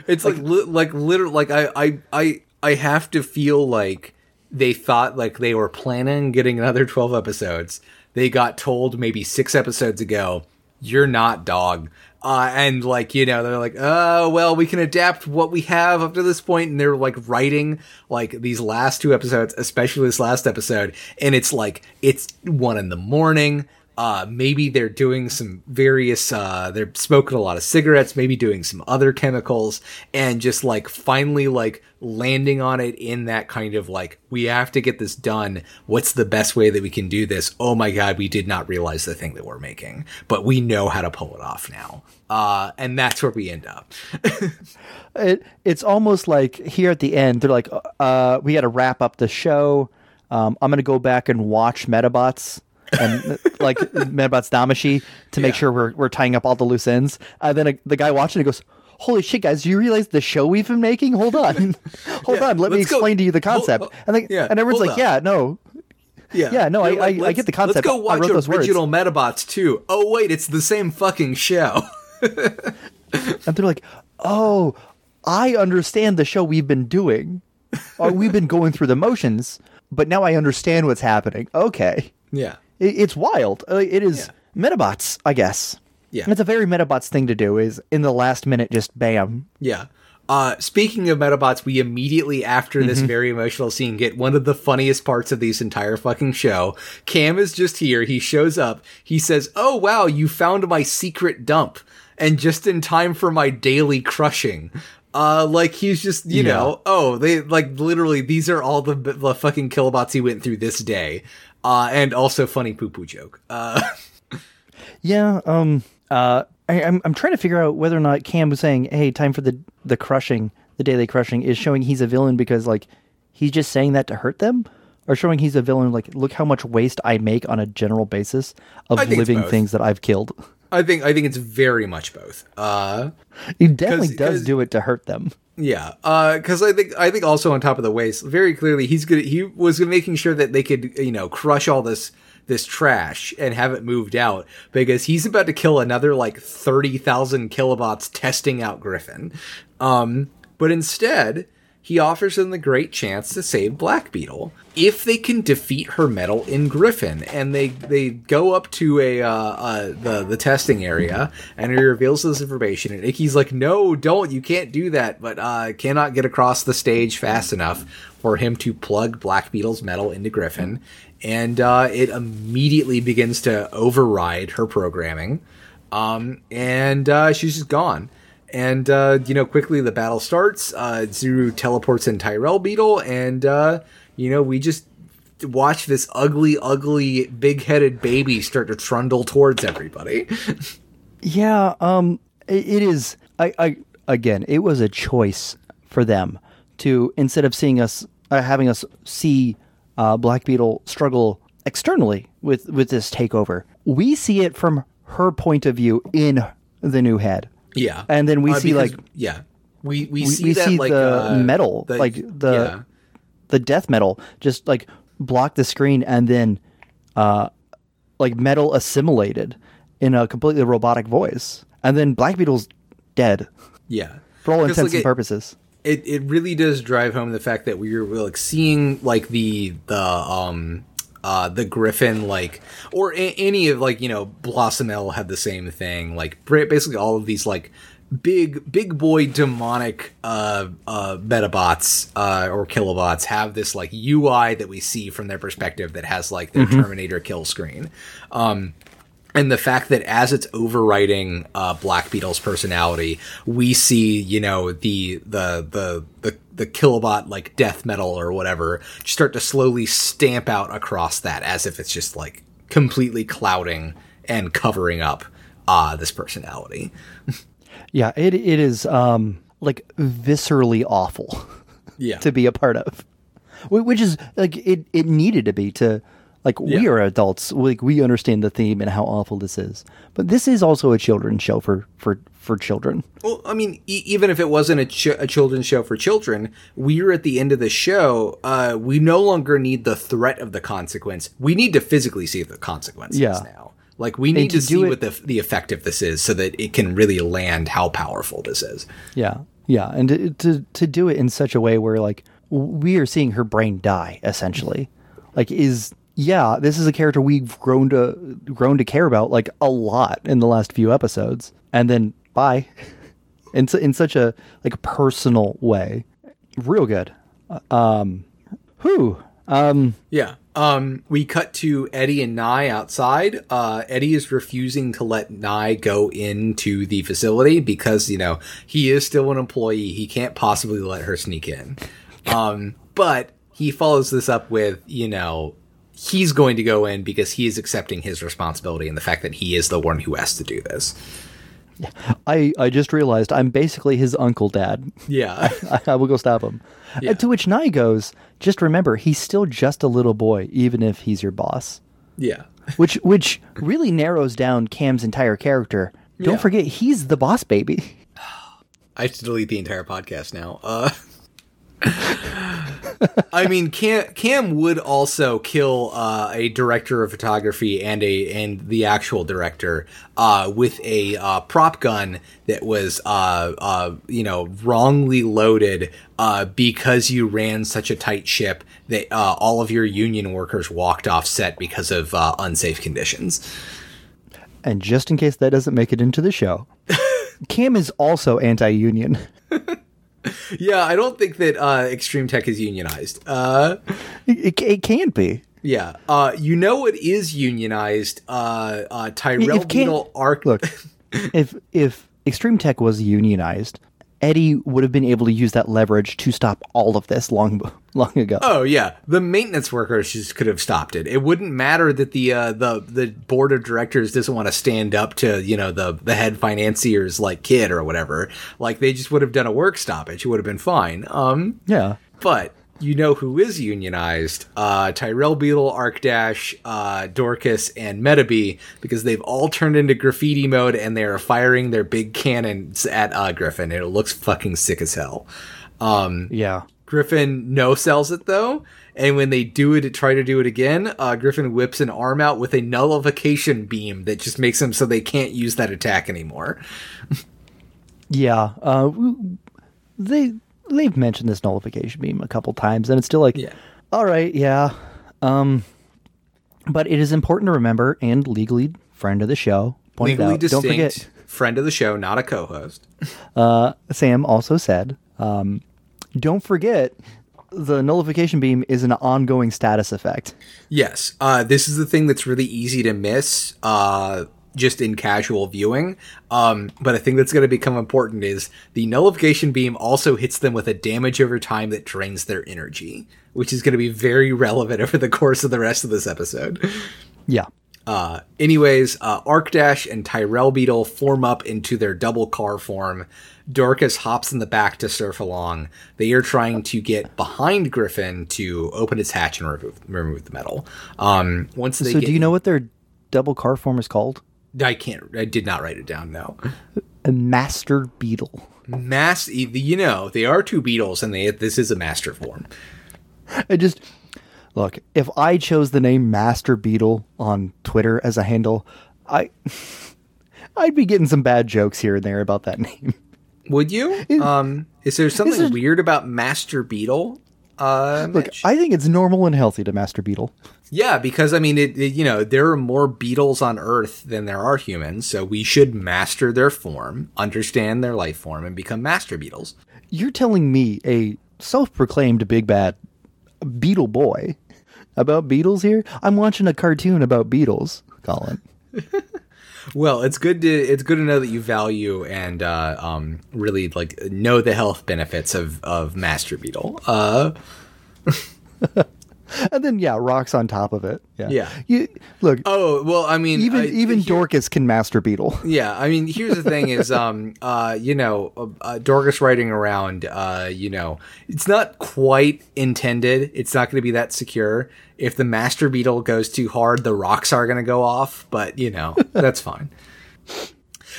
It's like li- like literally like I I I I have to feel like they thought like they were planning getting another 12 episodes. They got told maybe 6 episodes ago, you're not dog. Uh, and like you know they're like oh well we can adapt what we have up to this point and they're like writing like these last two episodes especially this last episode and it's like it's one in the morning uh, maybe they're doing some various, uh, they're smoking a lot of cigarettes, maybe doing some other chemicals, and just like finally like landing on it in that kind of like, we have to get this done. What's the best way that we can do this? Oh my God, we did not realize the thing that we're making, but we know how to pull it off now. Uh, and that's where we end up. it, it's almost like here at the end they're like uh we got to wrap up the show um i'm gonna go back and watch Medabots and like Medabots Damashii to make Yeah. sure we're, we're tying up all the loose ends and then uh the guy watching it goes holy shit guys do you realize the show we've been making hold on hold Yeah, on let me let's go- explain to you the hold- concept oh, and, like, yeah, and everyone's like on. yeah no Yeah, Yeah, no, I- I- I get the concept. Let's go I watch wrote those words. original Medabots too. Oh wait, it's the same fucking show. and they're like oh i understand the show we've been doing or we've been going through the motions but now i understand what's happening okay yeah. It, it's wild. Uh, It is Medabots, I guess. Yeah. And it's a very Medabots thing to do. Is in the last minute, just bam. Yeah. Uh, speaking of Medabots, we immediately after this Mm-hmm. very emotional scene get one of the funniest parts of this entire fucking show. Cam is just here. He shows up. He says, "Oh wow, you found my secret dump, and just in time for my daily crushing." Uh, like he's just you Yeah. know, oh they like literally these are all the, the fucking kilobots he went through this day. Uh, and also funny poo poo joke. Uh, Yeah. Um. Uh. I, I'm I'm trying to figure out whether or not Cam was saying, "Hey, time for the the crushing, the daily crushing," is showing he's a villain because like he's just saying that to hurt them, or showing he's a villain like look how much waste I make on a general basis of I think it's living things that I've killed. I think I think it's very much both. Uh, He definitely 'Cause- does 'cause- do it to hurt them. Yeah, because I think I think also on top of the waste, very clearly he's good. He was making sure that they could you know crush all this this trash and have it moved out because he's about to kill another like thirty thousand kilobots testing out Griffin. Um, but instead, he offers them the great chance to save Black Beetle if they can defeat her medal in Griffin. And they they go up to a uh, uh, the the testing area, and he reveals this information. And Ikki's like, "No, don't! You can't do that!" But uh, cannot get across the stage fast enough for him to plug Black Beetle's medal into Griffin, and uh, it immediately begins to override her programming. Um, and uh, she's just gone. And uh, you know, quickly the battle starts. Uh, Zuru teleports in Tyrell Beetle, and uh, you know, we just watch this ugly, ugly, big-headed baby start to trundle towards everybody. Yeah, um, it, it is. I, I again, it was a choice for them to instead of seeing us uh, having us see uh, Black Beetle struggle externally with with this takeover. we see it from her point of view in the new head. Yeah, And then we Uh, see, because- like- yeah, we we, We, see we that see like the uh, metal, the- like the yeah. the death metal, just like block the screen, and then uh, like metal assimilated in a completely robotic voice, and then Black Beetle's dead. Yeah. For all intents like, and it- purposes. it it really does drive home the fact that we're we're, like seeing like the the um uh the griffin like or a- any of like you know blossom l had the same thing like basically all of these like big big boy demonic uh uh Medabots uh or kilobots have this like ui that we see from their perspective that has like their terminator kill screen. Um and the fact that as it's overwriting uh, Black Beetle's personality, we see you know the the the the the kilobot like death metal or whatever start to slowly stamp out across that as if it's just like completely clouding and covering up uh this personality. Yeah, it it is um like viscerally awful Yeah. to be a part of, which is like it it needed to be to like we are adults like we understand the theme and how awful this is, but this is also a children's show for for for children. Well, I mean, e- even if it wasn't a, ch- a children's show for children, we're at the end of the show. Uh, we no longer need the threat of the consequence. We need to physically see the consequences Yeah. now. Like we need to to, see it- what the the effect of this is, so that it can really land how powerful this is. Yeah, yeah, and to, to to do it in such a way where like we are seeing her brain die essentially, like is yeah, this is a character we've grown to grown to care about like a lot in the last few episodes, and then bye, in in such a like personal way, real good. Uh, Um, who um Yeah. Um, we cut to Eddie and Nae outside. Uh, Eddie is refusing to let Nae go into the facility because, you know, he is still an employee. He can't possibly let her sneak in. Um, but he follows this up with, you know, he's going to go in because he is accepting his responsibility and the fact that he is the one who has to do this. I I just realized I'm basically his uncle dad. Yeah. I, I will go stop him. Yeah. And to which Nae goes, just remember, he's still just a little boy, even if he's your boss. yeah. Which which really narrows down Cam's entire character. Don't Yeah. forget, he's the boss baby. I have to delete the entire podcast now. Uh, I mean, Cam Cam would also kill uh, a director of photography and a and the actual director uh, with a uh, prop gun that was uh, uh, you know wrongly loaded uh, because you ran such a tight ship that uh, all of your union workers walked off set because of uh, unsafe conditions. And just in case that doesn't make it into the show, Cam is also anti-union. Yeah, I don't think that uh, Extreme Tech is unionized. Uh, It, it, it can't be. Yeah. Uh, you know what is unionized? Uh, uh, Tyrell If Cam- Beetle Arc. Look, if if Extreme Tech was unionized, Eddie would have been able to use that leverage to stop all of this long long ago. Oh yeah, the maintenance workers just could have stopped it. It wouldn't matter that the uh, the the board of directors doesn't want to stand up to you know the the head financier's like kid or whatever. Like they just would have done a work stoppage. It would have been fine. Um, Yeah. but you know who is unionized? Uh, Tyrell Beetle, Arkdash, uh, Dorcas, and Metabee, because they've all turned into graffiti mode and they are firing their big cannons at uh, Griffin. It looks fucking sick as hell. Um, Yeah. Griffin no sells it though, and when they do it, try to do it again, uh, Griffin whips an arm out with a nullification beam that just makes them so they can't use that attack anymore. Yeah. Uh, they they've mentioned this nullification beam a couple times, and it's still like, Yeah. all right, yeah. Um, but it is important to remember, and legally friend of the show pointed Legally out. distinct, Don't forget, friend of the show, not a co-host. uh, Sam also said, um, don't forget. The nullification beam is an ongoing status effect. Yes, uh, this is the thing that's really easy to miss, uh, just in casual viewing. Um, but I think that's going to become important is the nullification beam also hits them with a damage over time that drains their energy, which is going to be very relevant over the course of the rest of this episode. Yeah. Uh, anyways, uh, Arkdash and Tyrell Beetle form up into their double car form. Dorcas hops in the back to surf along. They are trying to get behind Griffin to open its hatch and remove, remove the medal. Um, once they So get, do you know what they're double car form is called? I can't. I did not write it down. No. A master beetle. Mass. You know, they are two beetles, and they this is a master form. I just look. If I chose the name Master Beetle on Twitter as a handle, I I'd be getting some bad jokes here and there about that name. Would you? um, is there something is- weird about Master Beetle? Uh, Look? I think it's normal and healthy to Master Beetle. yeah, because I mean, it, it- You know, there are more beetles on Earth than there are humans, so we should master their form, understand their life form, and become master beetles. You're telling me a self-proclaimed big bad beetle boy about beetles here? I'm watching a cartoon about beetles, Colin. Well, it's good to it's good to know that you value and uh, um, really like know the health benefits of of master beetle. Uh, And then yeah, rocks on top of it. Yeah. Yeah. You look, oh well, I mean, even I- even here- Dorcas can master beetle. Yeah, I mean, here's the thing: is um, uh, you know, uh, uh, Dorcas riding around, uh, you know, it's not quite intended. It's not going to be that secure. If the master beetle goes too hard, the rocks are going to go off. But you know, that's fine.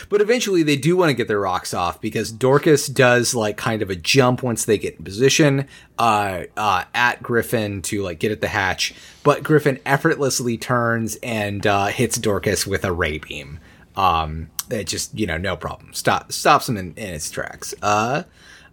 But eventually, they do want to get their rocks off because Dorcas does like kind of a jump once they get in position uh, uh, at Griffin to like get at the hatch. But Griffin effortlessly turns and uh, hits Dorcas with a ray beam. Um, it just you know no problem stop stops him in, in its tracks. Uh,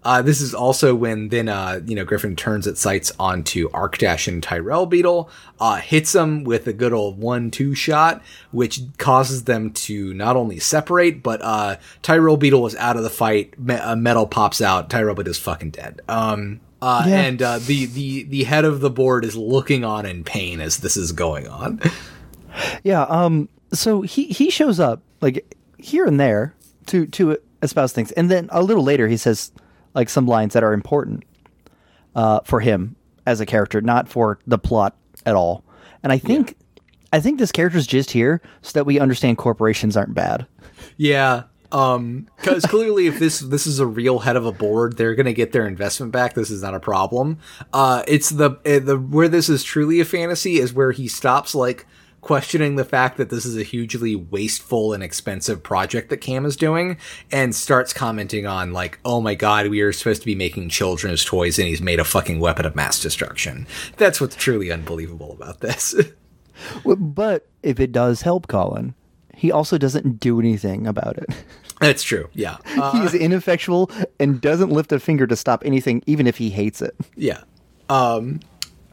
uh, this is also when then uh, you know Griffin turns its sights onto Arkdash and Tyrell Beetle, uh, hits them with a good old one-two shot, which causes them to not only separate, but uh, Tyrell Beetle is out of the fight. Me- uh, medal pops out. Tyrell Beetle is fucking dead. Um, uh, Yeah. and uh, the the the head of the board is looking on in pain as this is going on. Yeah. Um. So he he shows up like here and there to to espouse things, and then a little later he says like some lines that are important uh, for him as a character, not for the plot at all. And I think I think this character's just here so that we understand corporations aren't bad. Yeah. Um, because clearly, if this this is a real head of a board, they're gonna get their investment back. This is not a problem. Uh, it's the uh, the where this is truly a fantasy is where he stops like questioning the fact that this is a hugely wasteful and expensive project that Cam is doing, and starts commenting on like, "Oh my god, we are supposed to be making children's toys, and he's made a fucking weapon of mass destruction." That's what's truly unbelievable about this. But if it does help Colin, he also doesn't do anything about it. That's true. Yeah. Uh, He's ineffectual and doesn't lift a finger to stop anything, even if he hates it. Yeah. Um,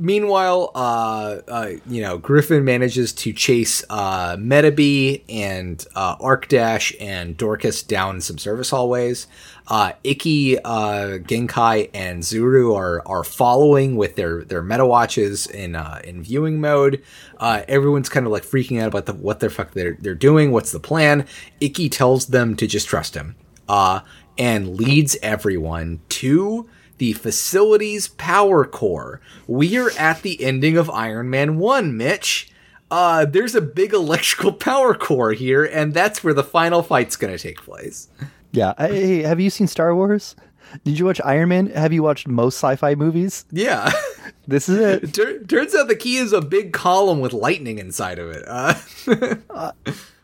meanwhile, uh, uh, you know, Griffin manages to chase uh, Metabee and uh, Arkdash and Dorcas down some service hallways. Uh, Ikki, uh, Genkai, and Zuru are are following with their their Medawatches in uh, in viewing mode. Uh, everyone's kind of like freaking out about the, what the fuck they're they're doing. What's the plan? Ikki tells them to just trust him. Uh, and leads everyone to the facility's power core. We're at the ending of Iron Man 1, Mitch. Uh, there's a big electrical power core here, and that's where the final fight's gonna take place. Yeah. Hey, have you seen Star Wars? Did you watch Iron Man? Have you watched most sci-fi movies? Yeah. This is it. Tur- turns out the key is a big column with lightning inside of it. Uh,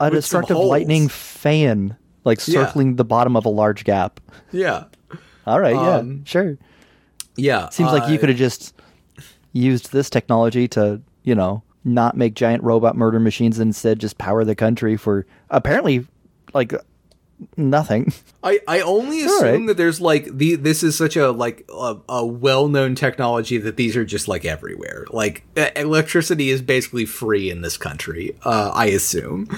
A destructive lightning fan, like Yeah. circling the bottom of a large gap. yeah. All right, yeah, Um, sure. Yeah. Seems like you uh, could have just used this technology to, you know, not make giant robot murder machines and instead just power the country for apparently like nothing. I, I only assume right. that there's like the this is such a like a, a well known technology that these are just like everywhere. Like electricity is basically free in this country. Uh, I assume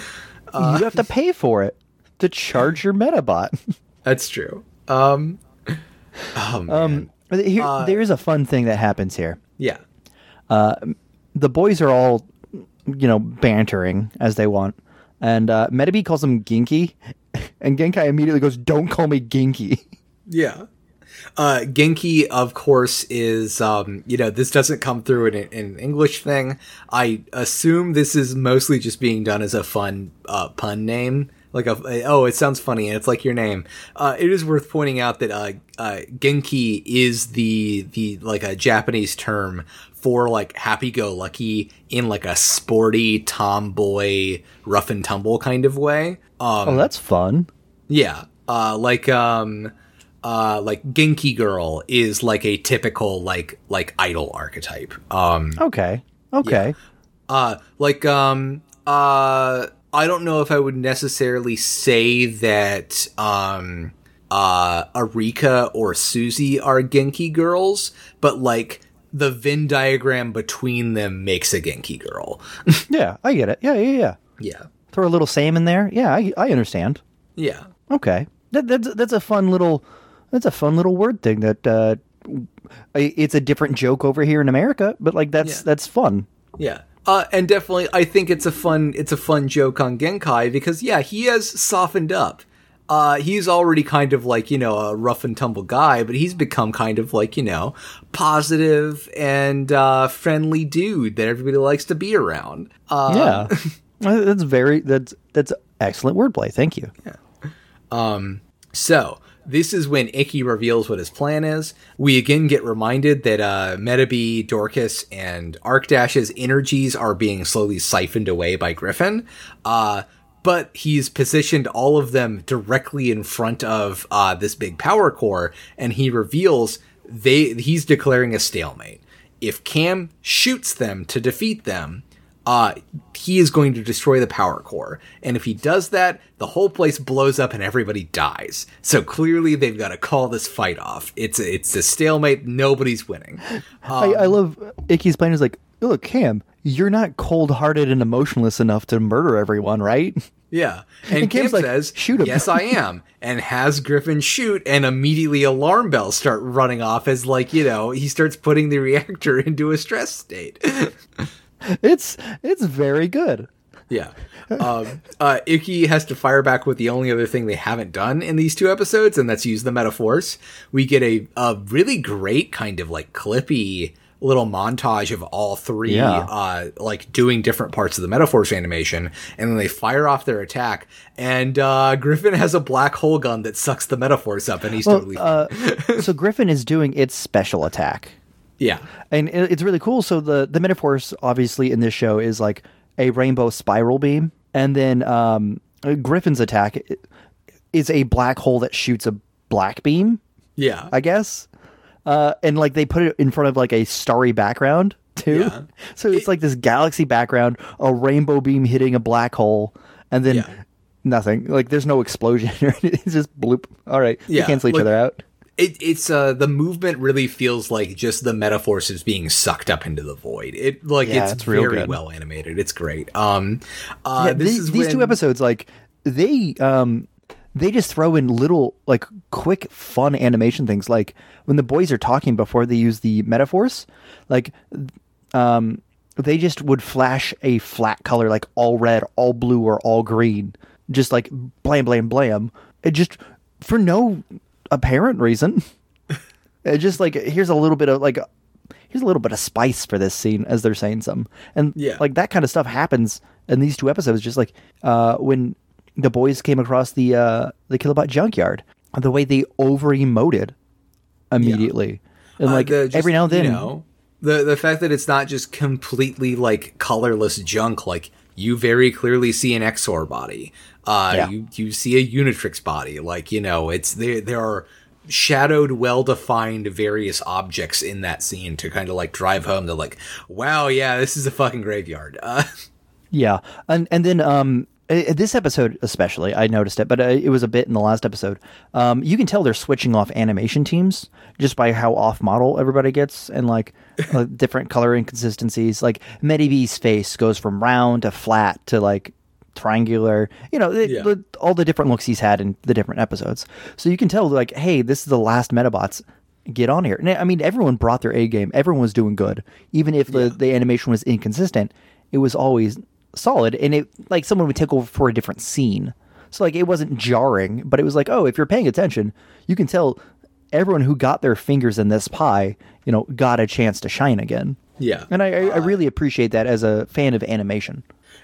you have to pay for it to charge your Medabot. that's true. Um, oh man, Here, Uh, there is a fun thing that happens here. yeah, the boys are all, you know, bantering as they want. And uh, Metabee calls him Ginky. And Genkai immediately goes, Don't call me Ginky. yeah. Uh, Genki, of course, is um, you know this doesn't come through in in an English thing. I assume this is mostly just being done as a fun uh, pun name like a oh, it sounds funny and it's like your name. Uh, it is worth pointing out that uh, uh, Genki is the the like a Japanese term for like happy go lucky in like a sporty tomboy rough and tumble kind of way. Um, Oh, that's fun. yeah, uh, like um, uh, like Genki girl is like a typical like like idol archetype. Um, Okay. Okay. uh like um uh i don't know if i would necessarily say that um uh arika or susie are genki girls but like the venn diagram between them makes a genki girl Yeah, I get it. Yeah, yeah, yeah. yeah Throw a little Sam in there. Yeah, I, I understand. yeah Okay, that, that's that's a fun little that's a fun little word thing that uh, it's a different joke over here in America, but like that's Yeah. that's fun. yeah uh, and definitely, I think it's a fun it's a fun joke on Genkai because yeah, he has softened up. Uh, he's already kind of like you know a rough and tumble guy, but he's become kind of like you know positive and uh, friendly dude that everybody likes to be around. Uh, yeah, Uh, that's very that's that's excellent wordplay. Thank you. Yeah. So, this is when Ikki reveals what his plan is. We again get reminded that uh, Metabee, Dorcas, and Arkdash's energies are being slowly siphoned away by Griffin. Uh, but he's positioned all of them directly in front of uh, this big power core, and he reveals they he's declaring a stalemate. If Cam shoots them to defeat them, uh, he is going to destroy the power core. And if he does that, the whole place blows up and everybody dies. So clearly they've got to call this fight off. It's a, it's a stalemate. Nobody's winning. I, I love Ikki's plan is like, look, Cam, you're not cold hearted and emotionless enough to murder everyone, right? Yeah. And, And Cam like, says, "Shoot him." yes, I am. And has Griffin shoot and immediately alarm bells start running off as like, you know, he starts putting the reactor into a stress state. It's it's very good. Yeah. Um, uh, Ikki has to fire back with the only other thing they haven't done in these two episodes, and that's use the Medaforce. We get a, a really great kind of like clippy little montage of all three, Yeah. uh, like doing different parts of the Medaforce animation, and then they fire off their attack, and uh, Griffin has a black hole gun that sucks the Medaforce up, and he's totally Uh, so Griffin is doing its special attack. Yeah, and it's really cool. So the the Medaforce obviously in this show is like a rainbow spiral beam, and then um, Griffin's attack is a black hole that shoots a black beam. yeah, I guess, uh, and like they put it in front of like a starry background too. Yeah. So it's like this galaxy background, a rainbow beam hitting a black hole, and then. Yeah. Nothing like there's no explosion or anything. It's just bloop. All right, Yeah, you cancel each like- other out. It, it's uh the movement really feels like just the Medaforce is being sucked up into the void. It like Yeah, it's, it's very well animated. It's great. Um, uh, Yeah, this these, these two episodes, like they um they just throw in little like quick fun animation things like when the boys are talking before they use the Medaforce like um they just would flash a flat color like all red all blue or all green just like blam blam blam it just for no apparent reason it just like here's a little bit of like here's a little bit of spice for this scene as they're saying some and Yeah. like that kind of stuff happens in these two episodes just like uh when the boys came across the uh the kilobot junkyard the way they over emoted immediately and Uh, like the- just, every now and then you know, the the fact that it's not just completely like colorless junk. Like you very clearly see an Exor body. Uh, Yeah. you you see a Unitrix body. Like you know, it's there. There are shadowed, well defined various objects in that scene to kind of like drive home the like, wow, yeah, this is a fucking graveyard. Uh, Yeah, and and then um, this episode especially, I noticed it, but uh, it was a bit in the last episode. Um, you can tell they're switching off animation teams just by how off model everybody gets, and like uh, different color inconsistencies. Like Metabee's face goes from round to flat to like triangular. You know, it, Yeah. the, all the different looks he's had in the different episodes. So you can tell like, hey, this is the last Medabots. Get on here. And I mean, everyone brought their A game. Everyone was doing good, even if the, the animation was inconsistent. It was always solid, and it like someone would take over for a different scene. So like it wasn't jarring, but it was like, oh, if you're paying attention, you can tell everyone who got their fingers in this pie, you know, got a chance to shine again. yeah, And I, I, I uh, really appreciate that as a fan of animation.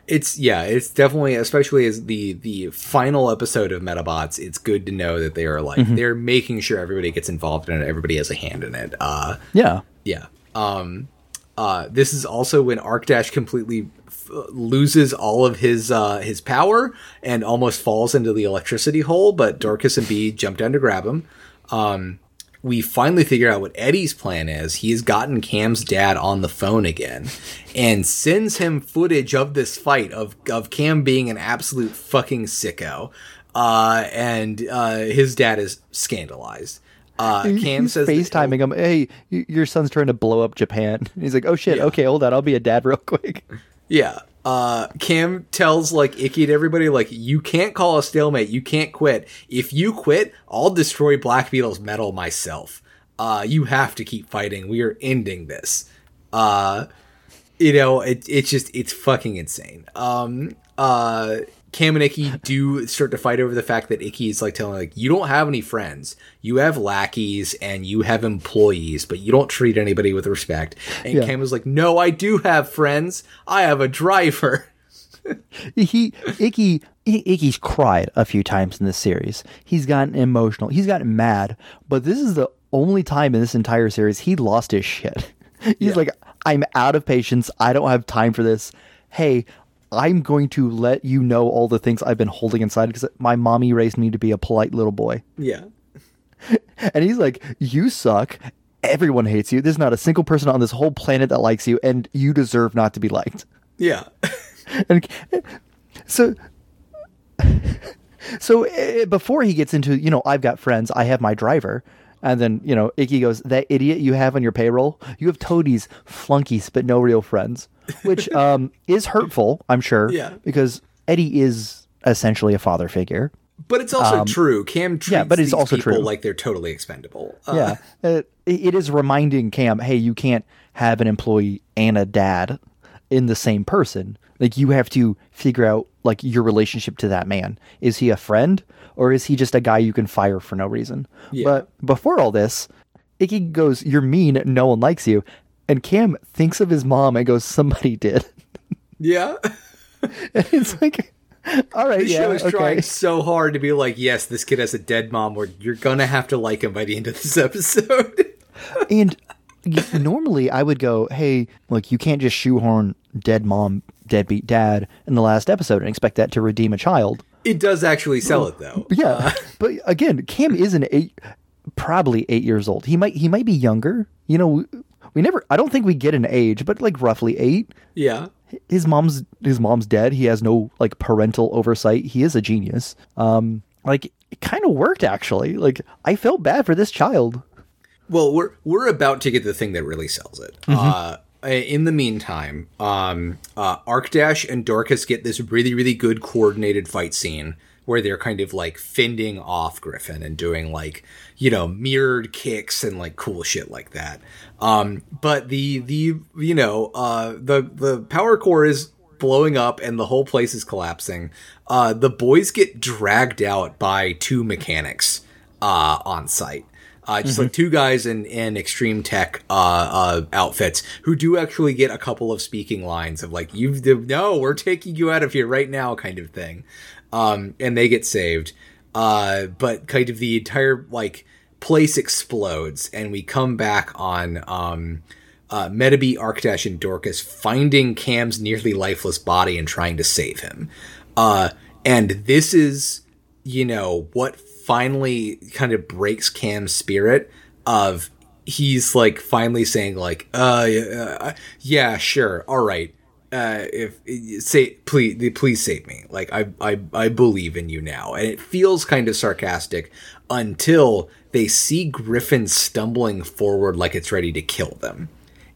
It's yeah, it's definitely especially as the the final episode of Medabots. It's good to know that they are like Mm-hmm. they're making sure everybody gets involved in it. Everybody has a hand in it. Uh, Yeah. yeah. Um, uh, this is also when Arkdash completely f- loses all of his uh, his power and almost falls into the electricity hole. But Dorcas and B jump down to grab him. Um, we finally figure out what Eddie's plan is. He has gotten Cam's dad on the phone again and sends him footage of this fight of of Cam being an absolute fucking sicko. Uh, and uh, his dad is scandalized. Uh, Cam He's says that- FaceTiming him. Hey, your son's trying to blow up Japan. He's like, oh shit. Yeah. Okay, hold on. I'll be a dad real quick. Yeah. Uh, Cam tells like Ikki to everybody like you can't call a stalemate. You can't quit. If you quit, I'll destroy Black Beetle's medal myself. Uh, you have to keep fighting. We are ending this. Uh, you know, it, it's just it's fucking insane. Um, uh, Cam and Ikki do start to fight over the fact that Ikki is like telling like you don't have any friends. You have lackeys and you have employees, but you don't treat anybody with respect. And Yeah. Cam was like, "No, I do have friends. I have a driver." he Ikki Ikki's cried a few times in this series. He's gotten emotional. He's gotten mad. But this is the only time in this entire series he lost his shit. He's like, I'm out of patience. I don't have time for this. Hey, I'm going to let you know all the things I've been holding inside because my mommy raised me to be a polite little boy. Yeah. And he's like, You suck. Everyone hates you. There's not a single person on this whole planet that likes you, and you deserve not to be liked. Yeah. And so, so eh, before he gets into, you know, I've got friends, I have my driver, and then you know, Ikki goes, "That idiot you have on your payroll, you have toadies, flunkies, but no real friends," which um, is hurtful, I'm sure, Yeah. because Eddie is essentially a father figure. But it's also true. Cam treats Um, yeah, but it's these also people true. like they're totally expendable. Uh, Yeah, Uh, it- it is reminding Cam, hey, you can't have an employee and a dad in the same person. Like you have to figure out like your relationship to that man. Is he a friend or is he just a guy you can fire for no reason? Yeah. But before all this, Ikki goes, "You're mean. No one likes you." And Cam thinks of his mom and goes, "Somebody did." Yeah. And it's like, all right, The yeah, show is okay. trying so hard to be like, yes, this kid has a dead mom, or you're gonna have to like him by the end of this episode. And normally I would go, hey, look, you can't just shoehorn dead mom, deadbeat dad in the last episode and expect that to redeem a child. It does actually sell it though. Yeah, but again, Cam is an eight, probably eight years old. He might he might be younger. You know, we, never. I don't think we get an age, but like roughly eight. Yeah. His mom's his mom's dead. He has no like parental oversight. He is a genius. Um, like it kind of worked actually. Like I felt bad for this child. Well, we're we're about to get the thing that really sells it. Uh, in the meantime, um, uh, Arkdash and Dorcas get this really really good coordinated fight scene where they're kind of like fending off Griffin and doing like you know mirrored kicks and like cool shit like that. Um, but the the you know uh, the the power core is blowing up and the whole place is collapsing. Uh, the boys get dragged out by two mechanics uh, on site. Uh, just like two guys in, in extreme tech uh, uh, outfits who do actually get a couple of speaking lines of like you no we're taking you out of here right now kind of thing. Um, and they get saved. Uh, but kind of the entire like place explodes and we come back on um, uh, Metabee, Arkdash, and Dorcas finding Cam's nearly lifeless body and trying to save him. Uh, and this is, you know, what finally kind of breaks Cam's spirit of he's like finally saying like, uh, uh yeah, sure, all right. Uh, if say please please save me. Like I, I I believe in you now. And it feels kind of sarcastic until they see Griffin stumbling forward like it's ready to kill them.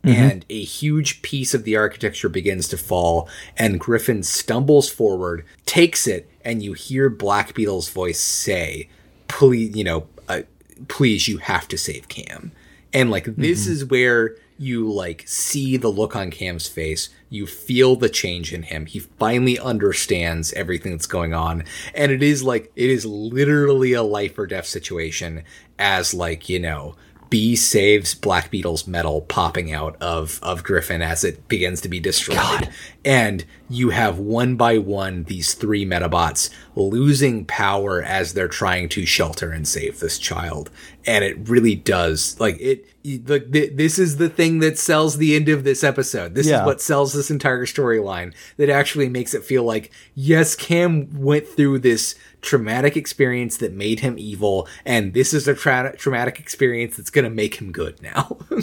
And a huge piece of the architecture begins to fall and griffin stumbles forward takes it and you hear black beetle's voice say please you know uh, please you have to save cam. And like this is where you like see the look on cam's face. You feel the change in him. He finally understands everything that's going on. And it is like it is literally a life or death situation as like you know B saves Black Beetle's medal popping out of of Griffin as it begins to be destroyed, God. and you have one by one these three Medabots losing power as they're trying to shelter and save this child, and it really does like it. Like this is the thing that sells the end of this episode. This Yeah. is what sells this entire storyline. That actually makes it feel like yes, Cam went through this traumatic experience that made him evil, and this is a tra- traumatic experience that's going to make him good now.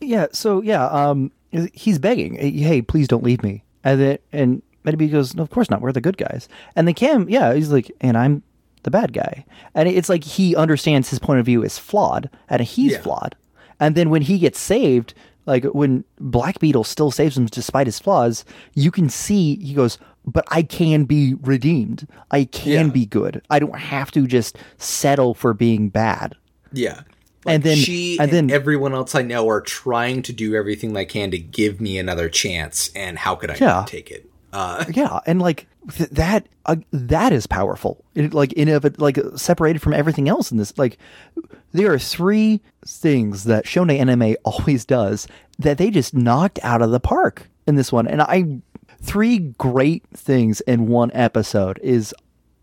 Yeah. So yeah, um, he's begging, "Hey, please don't leave me." And then and Metabee goes, "No, of course not. We're the good guys." And then Cam, yeah, he's like, "And I'm the bad guy." And it's like he understands his point of view is flawed, and he's Yeah. flawed. And then when he gets saved, like when Black Beetle still saves him despite his flaws, you can see he goes, "But I can be redeemed. I can Yeah. be good. I don't have to just settle for being bad." yeah. And then- she and and, then- everyone else I know are trying to do everything they can to give me another chance, and how could I Yeah. take it? Uh, Yeah, and like th- that uh, that is powerful. It, like in of like separated from everything else in this. Like there are three things that Shonen Anime always does that they just knocked out of the park in this one, and I three great things in one episode is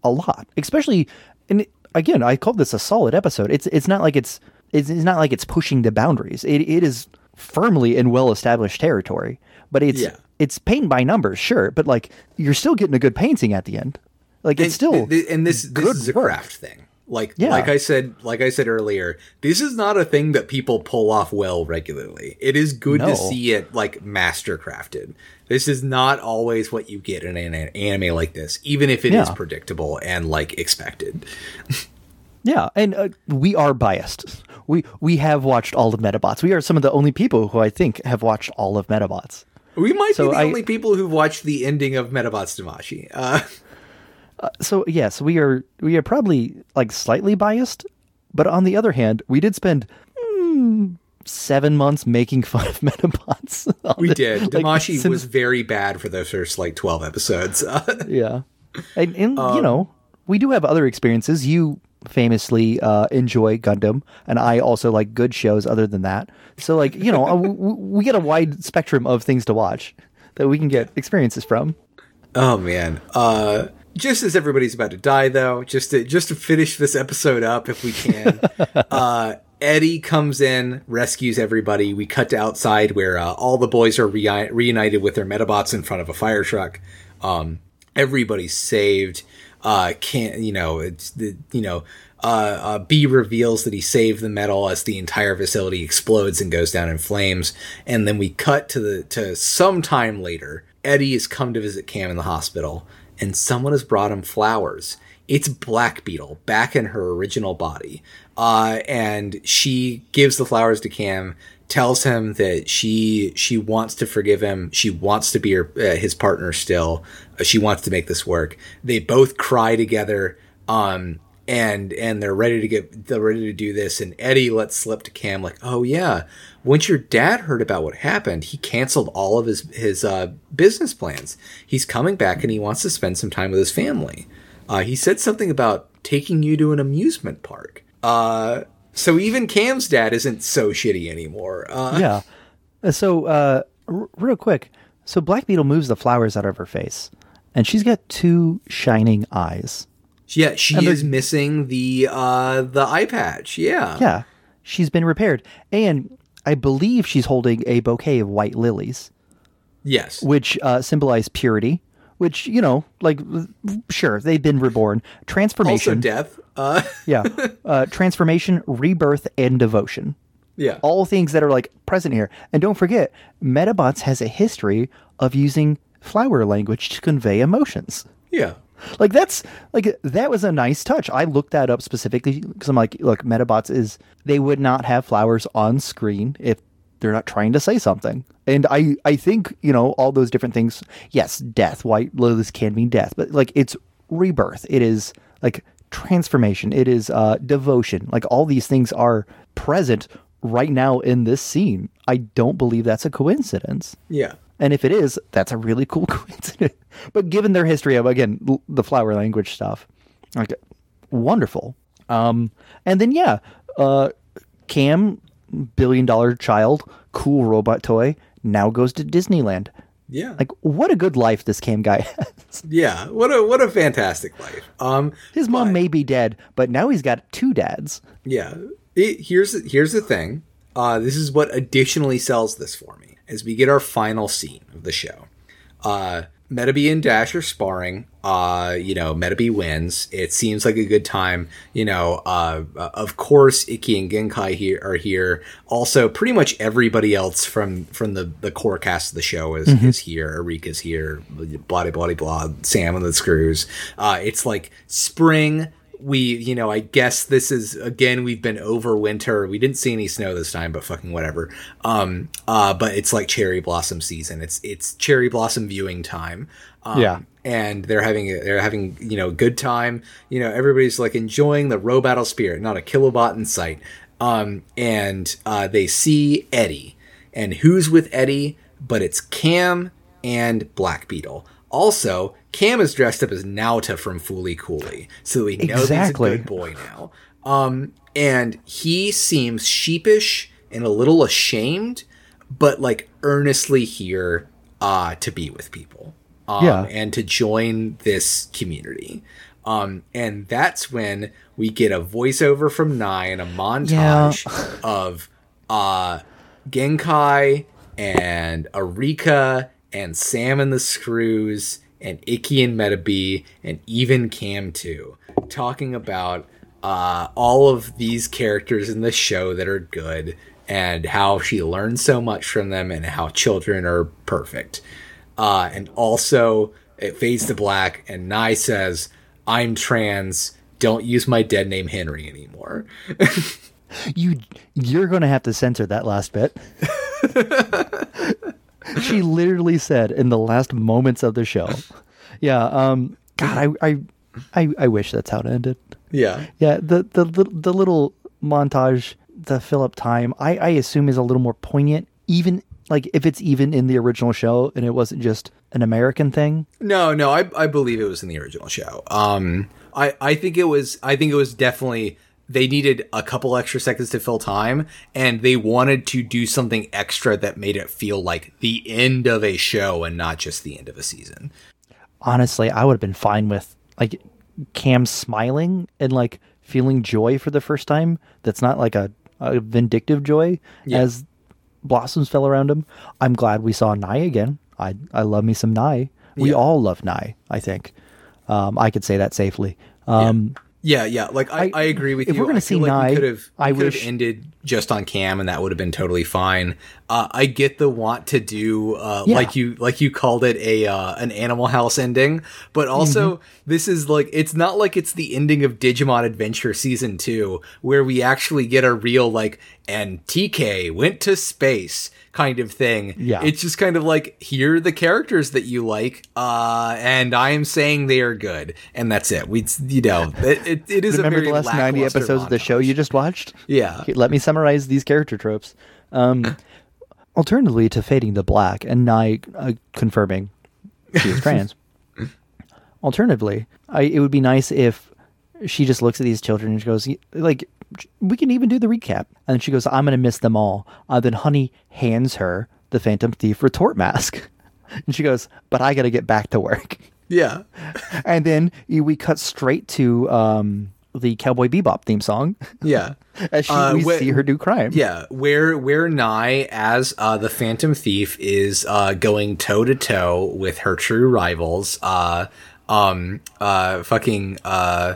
a lot, especially. And again, I call this a solid episode. It's it's not like it's it's, it's not like it's pushing the boundaries. It it is firmly in well established territory, but it's Yeah. it's paint by numbers, sure, but like you're still getting a good painting at the end. Like it's and, still and this this good is a work. craft thing. Like Yeah. like I said like I said earlier, this is not a thing that people pull off well regularly. It is good No. to see it like master crafted. This is not always what you get in an an anime like this, even if it is Yeah. predictable and like expected. yeah, and uh, we are biased. We we have watched all of Medabots. We are some of the only people who I think have watched all of Medabots. We might So be the I- only people who've watched the ending of Medabots Damashii. Uh, So yes, we are we are probably like slightly biased, but on the other hand, we did spend mm, seven months making fun of Medabots. we did. like, Damashii since- was very bad for the first like twelve episodes. Uh, yeah, and, and Um, you know we do have other experiences. You famously uh, enjoy Gundam, and I also like good shows other than that. So like you know uh, w- we get a wide spectrum of things to watch that we can get experiences from. Oh man. Uh just as everybody's about to die though, just to just to finish this episode up if we can. uh Eddie comes in, rescues everybody. We cut to outside where uh, all the boys are rei- reunited with their Medabots in front of a fire truck. Um everybody's saved. Uh can't you know, it's the you know, uh, uh, B reveals that he saved the medal as the entire facility explodes and goes down in flames. And then we cut to the to some time later. Eddie has come to visit Cam in the hospital, and someone has brought him flowers. It's Black Beetle back in her original body, uh, and she gives the flowers to Cam. Tells him that she she wants to forgive him. She wants to be her, uh, his partner still. Uh, she wants to make this work. They both cry together. Um, and and they're ready to get they're ready to do this. And eddie lets slip to cam like oh yeah. Once your dad heard about what happened he canceled all of his his uh, business plans. He's coming back and he wants to spend some time with his family. Uh, he said something about taking you to an amusement park. Uh, so even cam's dad isn't so shitty anymore. Uh, yeah. Uh, So, uh, r- real quick, so Black Beetle moves the flowers out of her face, and she's got two shining eyes. Yeah she And is missing the uh the eye patch yeah Yeah, she's been repaired, and I believe she's holding a bouquet of white lilies, yes which uh, symbolize purity. Which you know, like, sure, they've been reborn. Transformation, also death uh yeah, uh, transformation, rebirth, and devotion. yeah all things that are like present here. And don't forget, Medabots has a history of using flower language to convey emotions. yeah Like that's like that was a nice touch. I looked that up specifically because I'm like, look, Medabots is they would not have flowers on screen if they're not trying to say something. And I I think you know all those different things. Yes, death. White lilies can mean death, but like it's rebirth. It is like transformation. It is uh, devotion. Like all these things are present right now in this scene. I don't believe that's a coincidence. yeah And if it is, that's a really cool coincidence. But given their history of again l- the flower language stuff, like wonderful. Um, and then yeah, uh, Cam billion dollar child, cool robot toy, now goes to Disneyland. Yeah. Like, what a good life this Cam guy has. yeah. What a what a fantastic life. Um His mom but- may be dead, but now he's got two dads. Yeah. It, here's here's the thing. Uh, this is what additionally sells this for me. As we get our final scene of the show, uh, Metabee and Dash are sparring. Uh, you know, Metabee wins. It seems like a good time. You know, uh, uh, of course, Ikki and Genkai here are here. Also, pretty much everybody else from from the the core cast of the show is is here. Arika's here. Blah blah blah blah. Sam and the Screws. Uh, it's like spring we you know i guess this is again we've been over winter. We didn't see any snow this time but fucking whatever. Um uh but it's like cherry blossom season. It's it's cherry blossom viewing time. Um, Yeah. and they're having a, they're having you know a good time. You know everybody's like enjoying the Robattle spirit not a kilobot in sight. Um and uh they see eddie. And who's with eddie? But it's cam and black beetle. Also cam is dressed up as Naota from Fooly Cooly so we know Exactly. he's a good boy now um and he seems sheepish and a little ashamed but like earnestly here uh to be with people um, Yeah. and to join this community. Um, and that's when we get a voiceover from Nae and a montage of uh, Genkai and Arika and Sam and the Screws and Ikki and Metabee and even Cam too, talking about uh, all of these characters in the show that are good and how she learned so much from them and how children are perfect. Uh, and also, it fades to black, and Nae says, I'm trans. Don't use my dead name Henry anymore. You you're going to have to censor that last bit. she literally said in the last moments of the show. Yeah, um god, I I I, I wish that's how it ended. Yeah. Yeah, the the the, the little montage to fill up time, I I assume is a little more poignant even like if it's even in the original show and it wasn't just an American thing. No, no, I, I believe it was in the original show. Um, I, I think it was, I think it was definitely, they needed a couple extra seconds to fill time and they wanted to do something extra that made it feel like the end of a show and not just the end of a season. honestly, I would have been fine with like Cam smiling and like feeling joy for the first time. That's not like a, a vindictive joy as blossoms fell around him. I'm glad we saw Nae again. I I love me some Nae. We Yeah. all love Nae. I think um, I could say that safely. Um, Yeah, yeah. Yeah. Like I, I- I, agree with if you. we're gonna I feel see like we could have, I wish- ended just on Cam, and that would have been totally fine. Uh, I get the want to do, uh, Yeah. like you, like you called it a uh, an Animal House ending, but also Mm-hmm. this is like it's not like it's the ending of Digimon Adventure season two, where we actually get a real like and TK went to space kind of thing. Yeah. it's just kind of like here are the characters that you like, uh, and I am saying they are good, and that's it. We, you know, it, it, it is a remember very the last 90 lackluster episodes of the show you just watched? Yeah. Let me summarize these character tropes. Um, alternatively to fading to black and Nae uh, confirming she is trans. alternatively, I, it would be nice if she just looks at these children and she goes, like, we can even do the recap. And then she goes, I'm going to miss them all. Uh, then Honey hands her the Phantom Thief retort mask. And she goes, but I got to get back to work. Yeah. and then we cut straight to um, the Cowboy Bebop theme song Yeah. as she, Uh, we wh- see her do crime. Yeah, where where Nae as uh, the Phantom Thief is uh, going toe to toe with her true rivals, uh, um, uh, fucking, uh,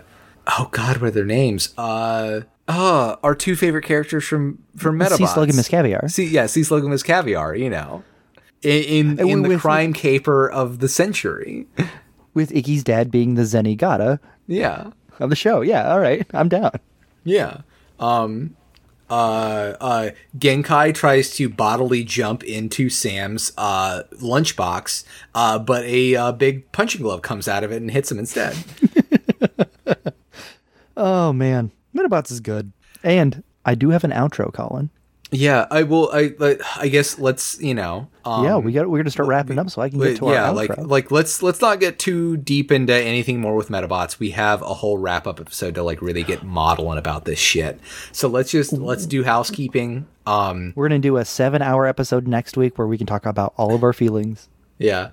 oh god, what are their names? Uh, uh, our two favorite characters from from Medabots. Sea Slug and Miss Caviar. See, yeah, Sea Slug and Miss Caviar. You know, in in, in the with- crime caper of the century. with Ikki's dad being the Zenigata Yeah. Of the show. Yeah, all right, I'm down. Yeah. Um uh uh Genkai tries to bodily jump into Sam's uh lunchbox, uh but a uh, big punching glove comes out of it and hits him instead. Oh man, Medabots is good, and I do have an outro, Colin. Yeah, I will. I I- I guess let's you know. Um, yeah, we got we're gonna start wrapping up so I can get to our yeah, outro. like like let's let's not get too deep into anything more with Medabots. We have a whole wrap up episode to like really get modeling about this shit. So let's just let's do housekeeping. Um, we're gonna do a seven hour episode next week where we can talk about all of our feelings. yeah.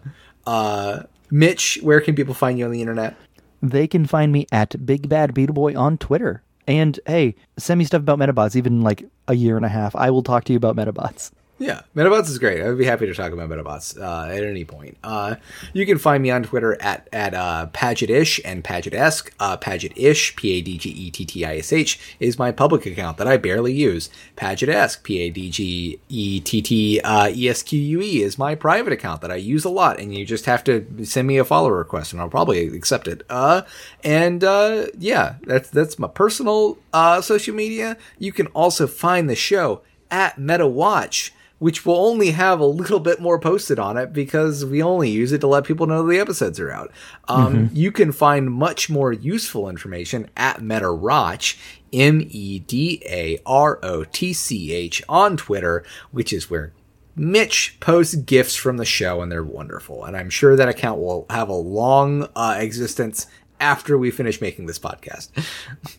Uh, Mitch, where can people find you on the internet? They can find me at Big Bad Beetle Boy on Twitter. And hey, send me stuff about Medabots, even like a year and a half. I will talk to you about Medabots. Yeah, Medabots is great. I would be happy to talk about Medabots uh, at any point. Uh, you can find me on Twitter at at uh, Padgettish and Padgettesque. Uh, Padgettish, P A D G E T T I S H, is my public account that I barely use. Padgettesque, P A D G E T T E S Q U E, is my private account that I use a lot, and you just have to send me a follow request, and I'll probably accept it. Uh, and uh, yeah, that's that's my personal uh, social media. You can also find the show at MetaWatch which will only have a little bit more posted on it because we only use it to let people know the episodes are out. Um, You can find much more useful information at MedaRotch, M E D A R O T C H, on Twitter, which is where Mitch posts gifts from the show, and they're wonderful. And I'm sure that account will have a long uh, existence after we finish making this podcast.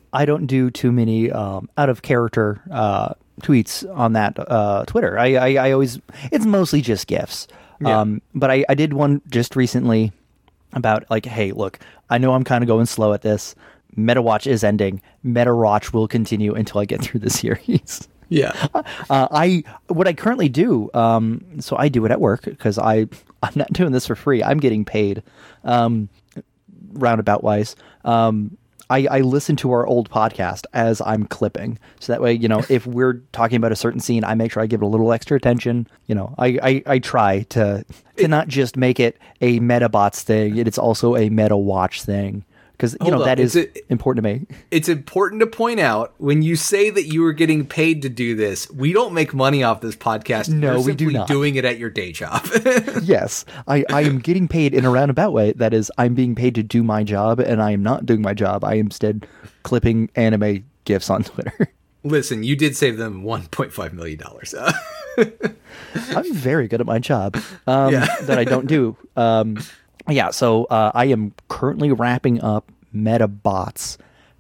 I don't do too many um, out of character uh, tweets on that uh, Twitter. I, I, I always it's mostly just gifs. Um, but I, I did one just recently about like, hey, look, I know I'm kind of going slow at this. Meta Watch is ending. MetaWatch will continue until I get through the series. Yeah. Uh, I what I currently do, um, so I do it at work because I I'm not doing this for free. I'm getting paid, um, roundabout wise. Um, I, I listen to our old podcast as I'm clipping, so that way you know if we're talking about a certain scene, I make sure I give it a little extra attention. You know, I I, I try to to not just make it a Medabots thing; it's also a Meta Watch thing because you Hold know on, that is it- important to me. it's important to point out when you say that you are getting paid to do this, we don't make money off this podcast. No, You're we do not. Doing it at your day job. yes, I, I am getting paid in a roundabout way. That is, I'm being paid to do my job, and I am not doing my job. I am instead clipping anime gifs on Twitter. Listen, you did save them 1.5 million dollars. I'm very good at my job um, Yeah. that I don't do. Um, yeah, so uh, I am currently wrapping up Medabots,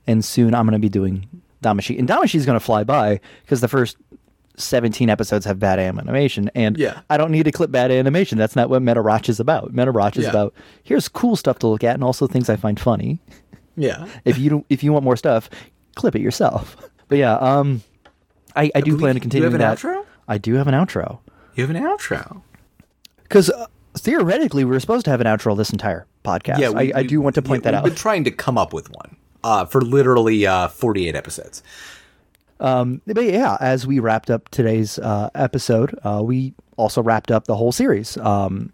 and soon I'm going to be doing Damashii. And Damashii is going to fly by because the first 17 episodes have bad animation, and Yeah. I don't need to clip bad animation. That's not what MedaRotch is about. MedaRotch is Yeah. about here's cool stuff to look at and also things I find funny. yeah. If you don't, if you want more stuff, clip it yourself. But yeah, um, I, I do plan to you continue have an that. outro? I do have an outro. You have an outro. Because uh, theoretically, we were supposed to have an outro this entire podcast. Yeah, I, I do want to point yeah, that out. We've been trying to come up with one uh, for literally uh, 48 episodes. Um, but yeah, as we wrapped up today's uh, episode, uh, we also wrapped up the whole series, um,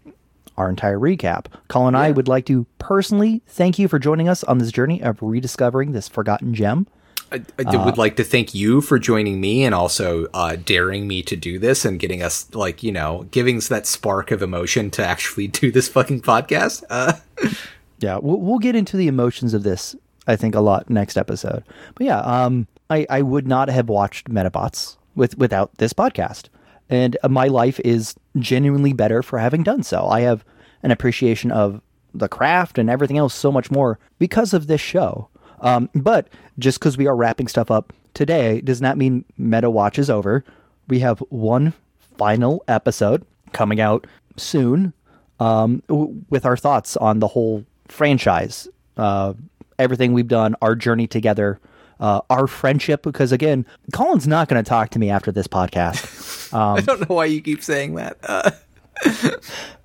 our entire recap. Colin and I would like to personally thank you for joining us on this journey of rediscovering this forgotten gem. I, I did- would like to thank you for joining me and also uh, daring me to do this and getting us, like, you know, giving us that spark of emotion to actually do this fucking podcast. Uh, Yeah, we'll, we'll get into the emotions of this, I think, a lot next episode. But yeah, um, I, I would not have watched Medabots with without this podcast, and uh, my life is genuinely better for having done so. I have an appreciation of the craft and everything else so much more because of this show. Um, but just because we are wrapping stuff up today does not mean Meta Watch is over. We have one final episode coming out soon um, w- with our thoughts on the whole franchise, uh, everything we've done, our journey together, uh, our friendship. Because again, Colin's not going to talk to me after this podcast. I don't know why you keep saying that. Uh,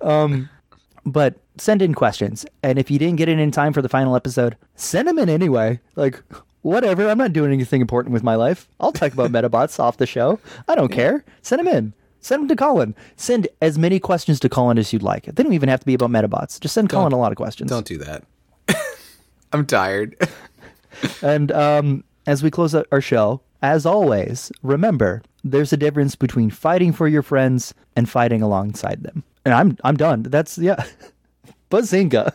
but send in questions, and if you didn't get it in time for the final episode, send them in anyway. Like whatever, I'm not doing anything important with my life. I'll talk about Medabots off the show. I don't care. Send them in. Send them to Colin. Send as many questions to Colin as you'd like. They don't even have to be about Medabots. Just send Colin a lot of questions. don't do that. I'm tired. And um, as we close out our show, as always, remember there's a difference between fighting for your friends and fighting alongside them and I'm I'm done. That's yeah, Bazinga.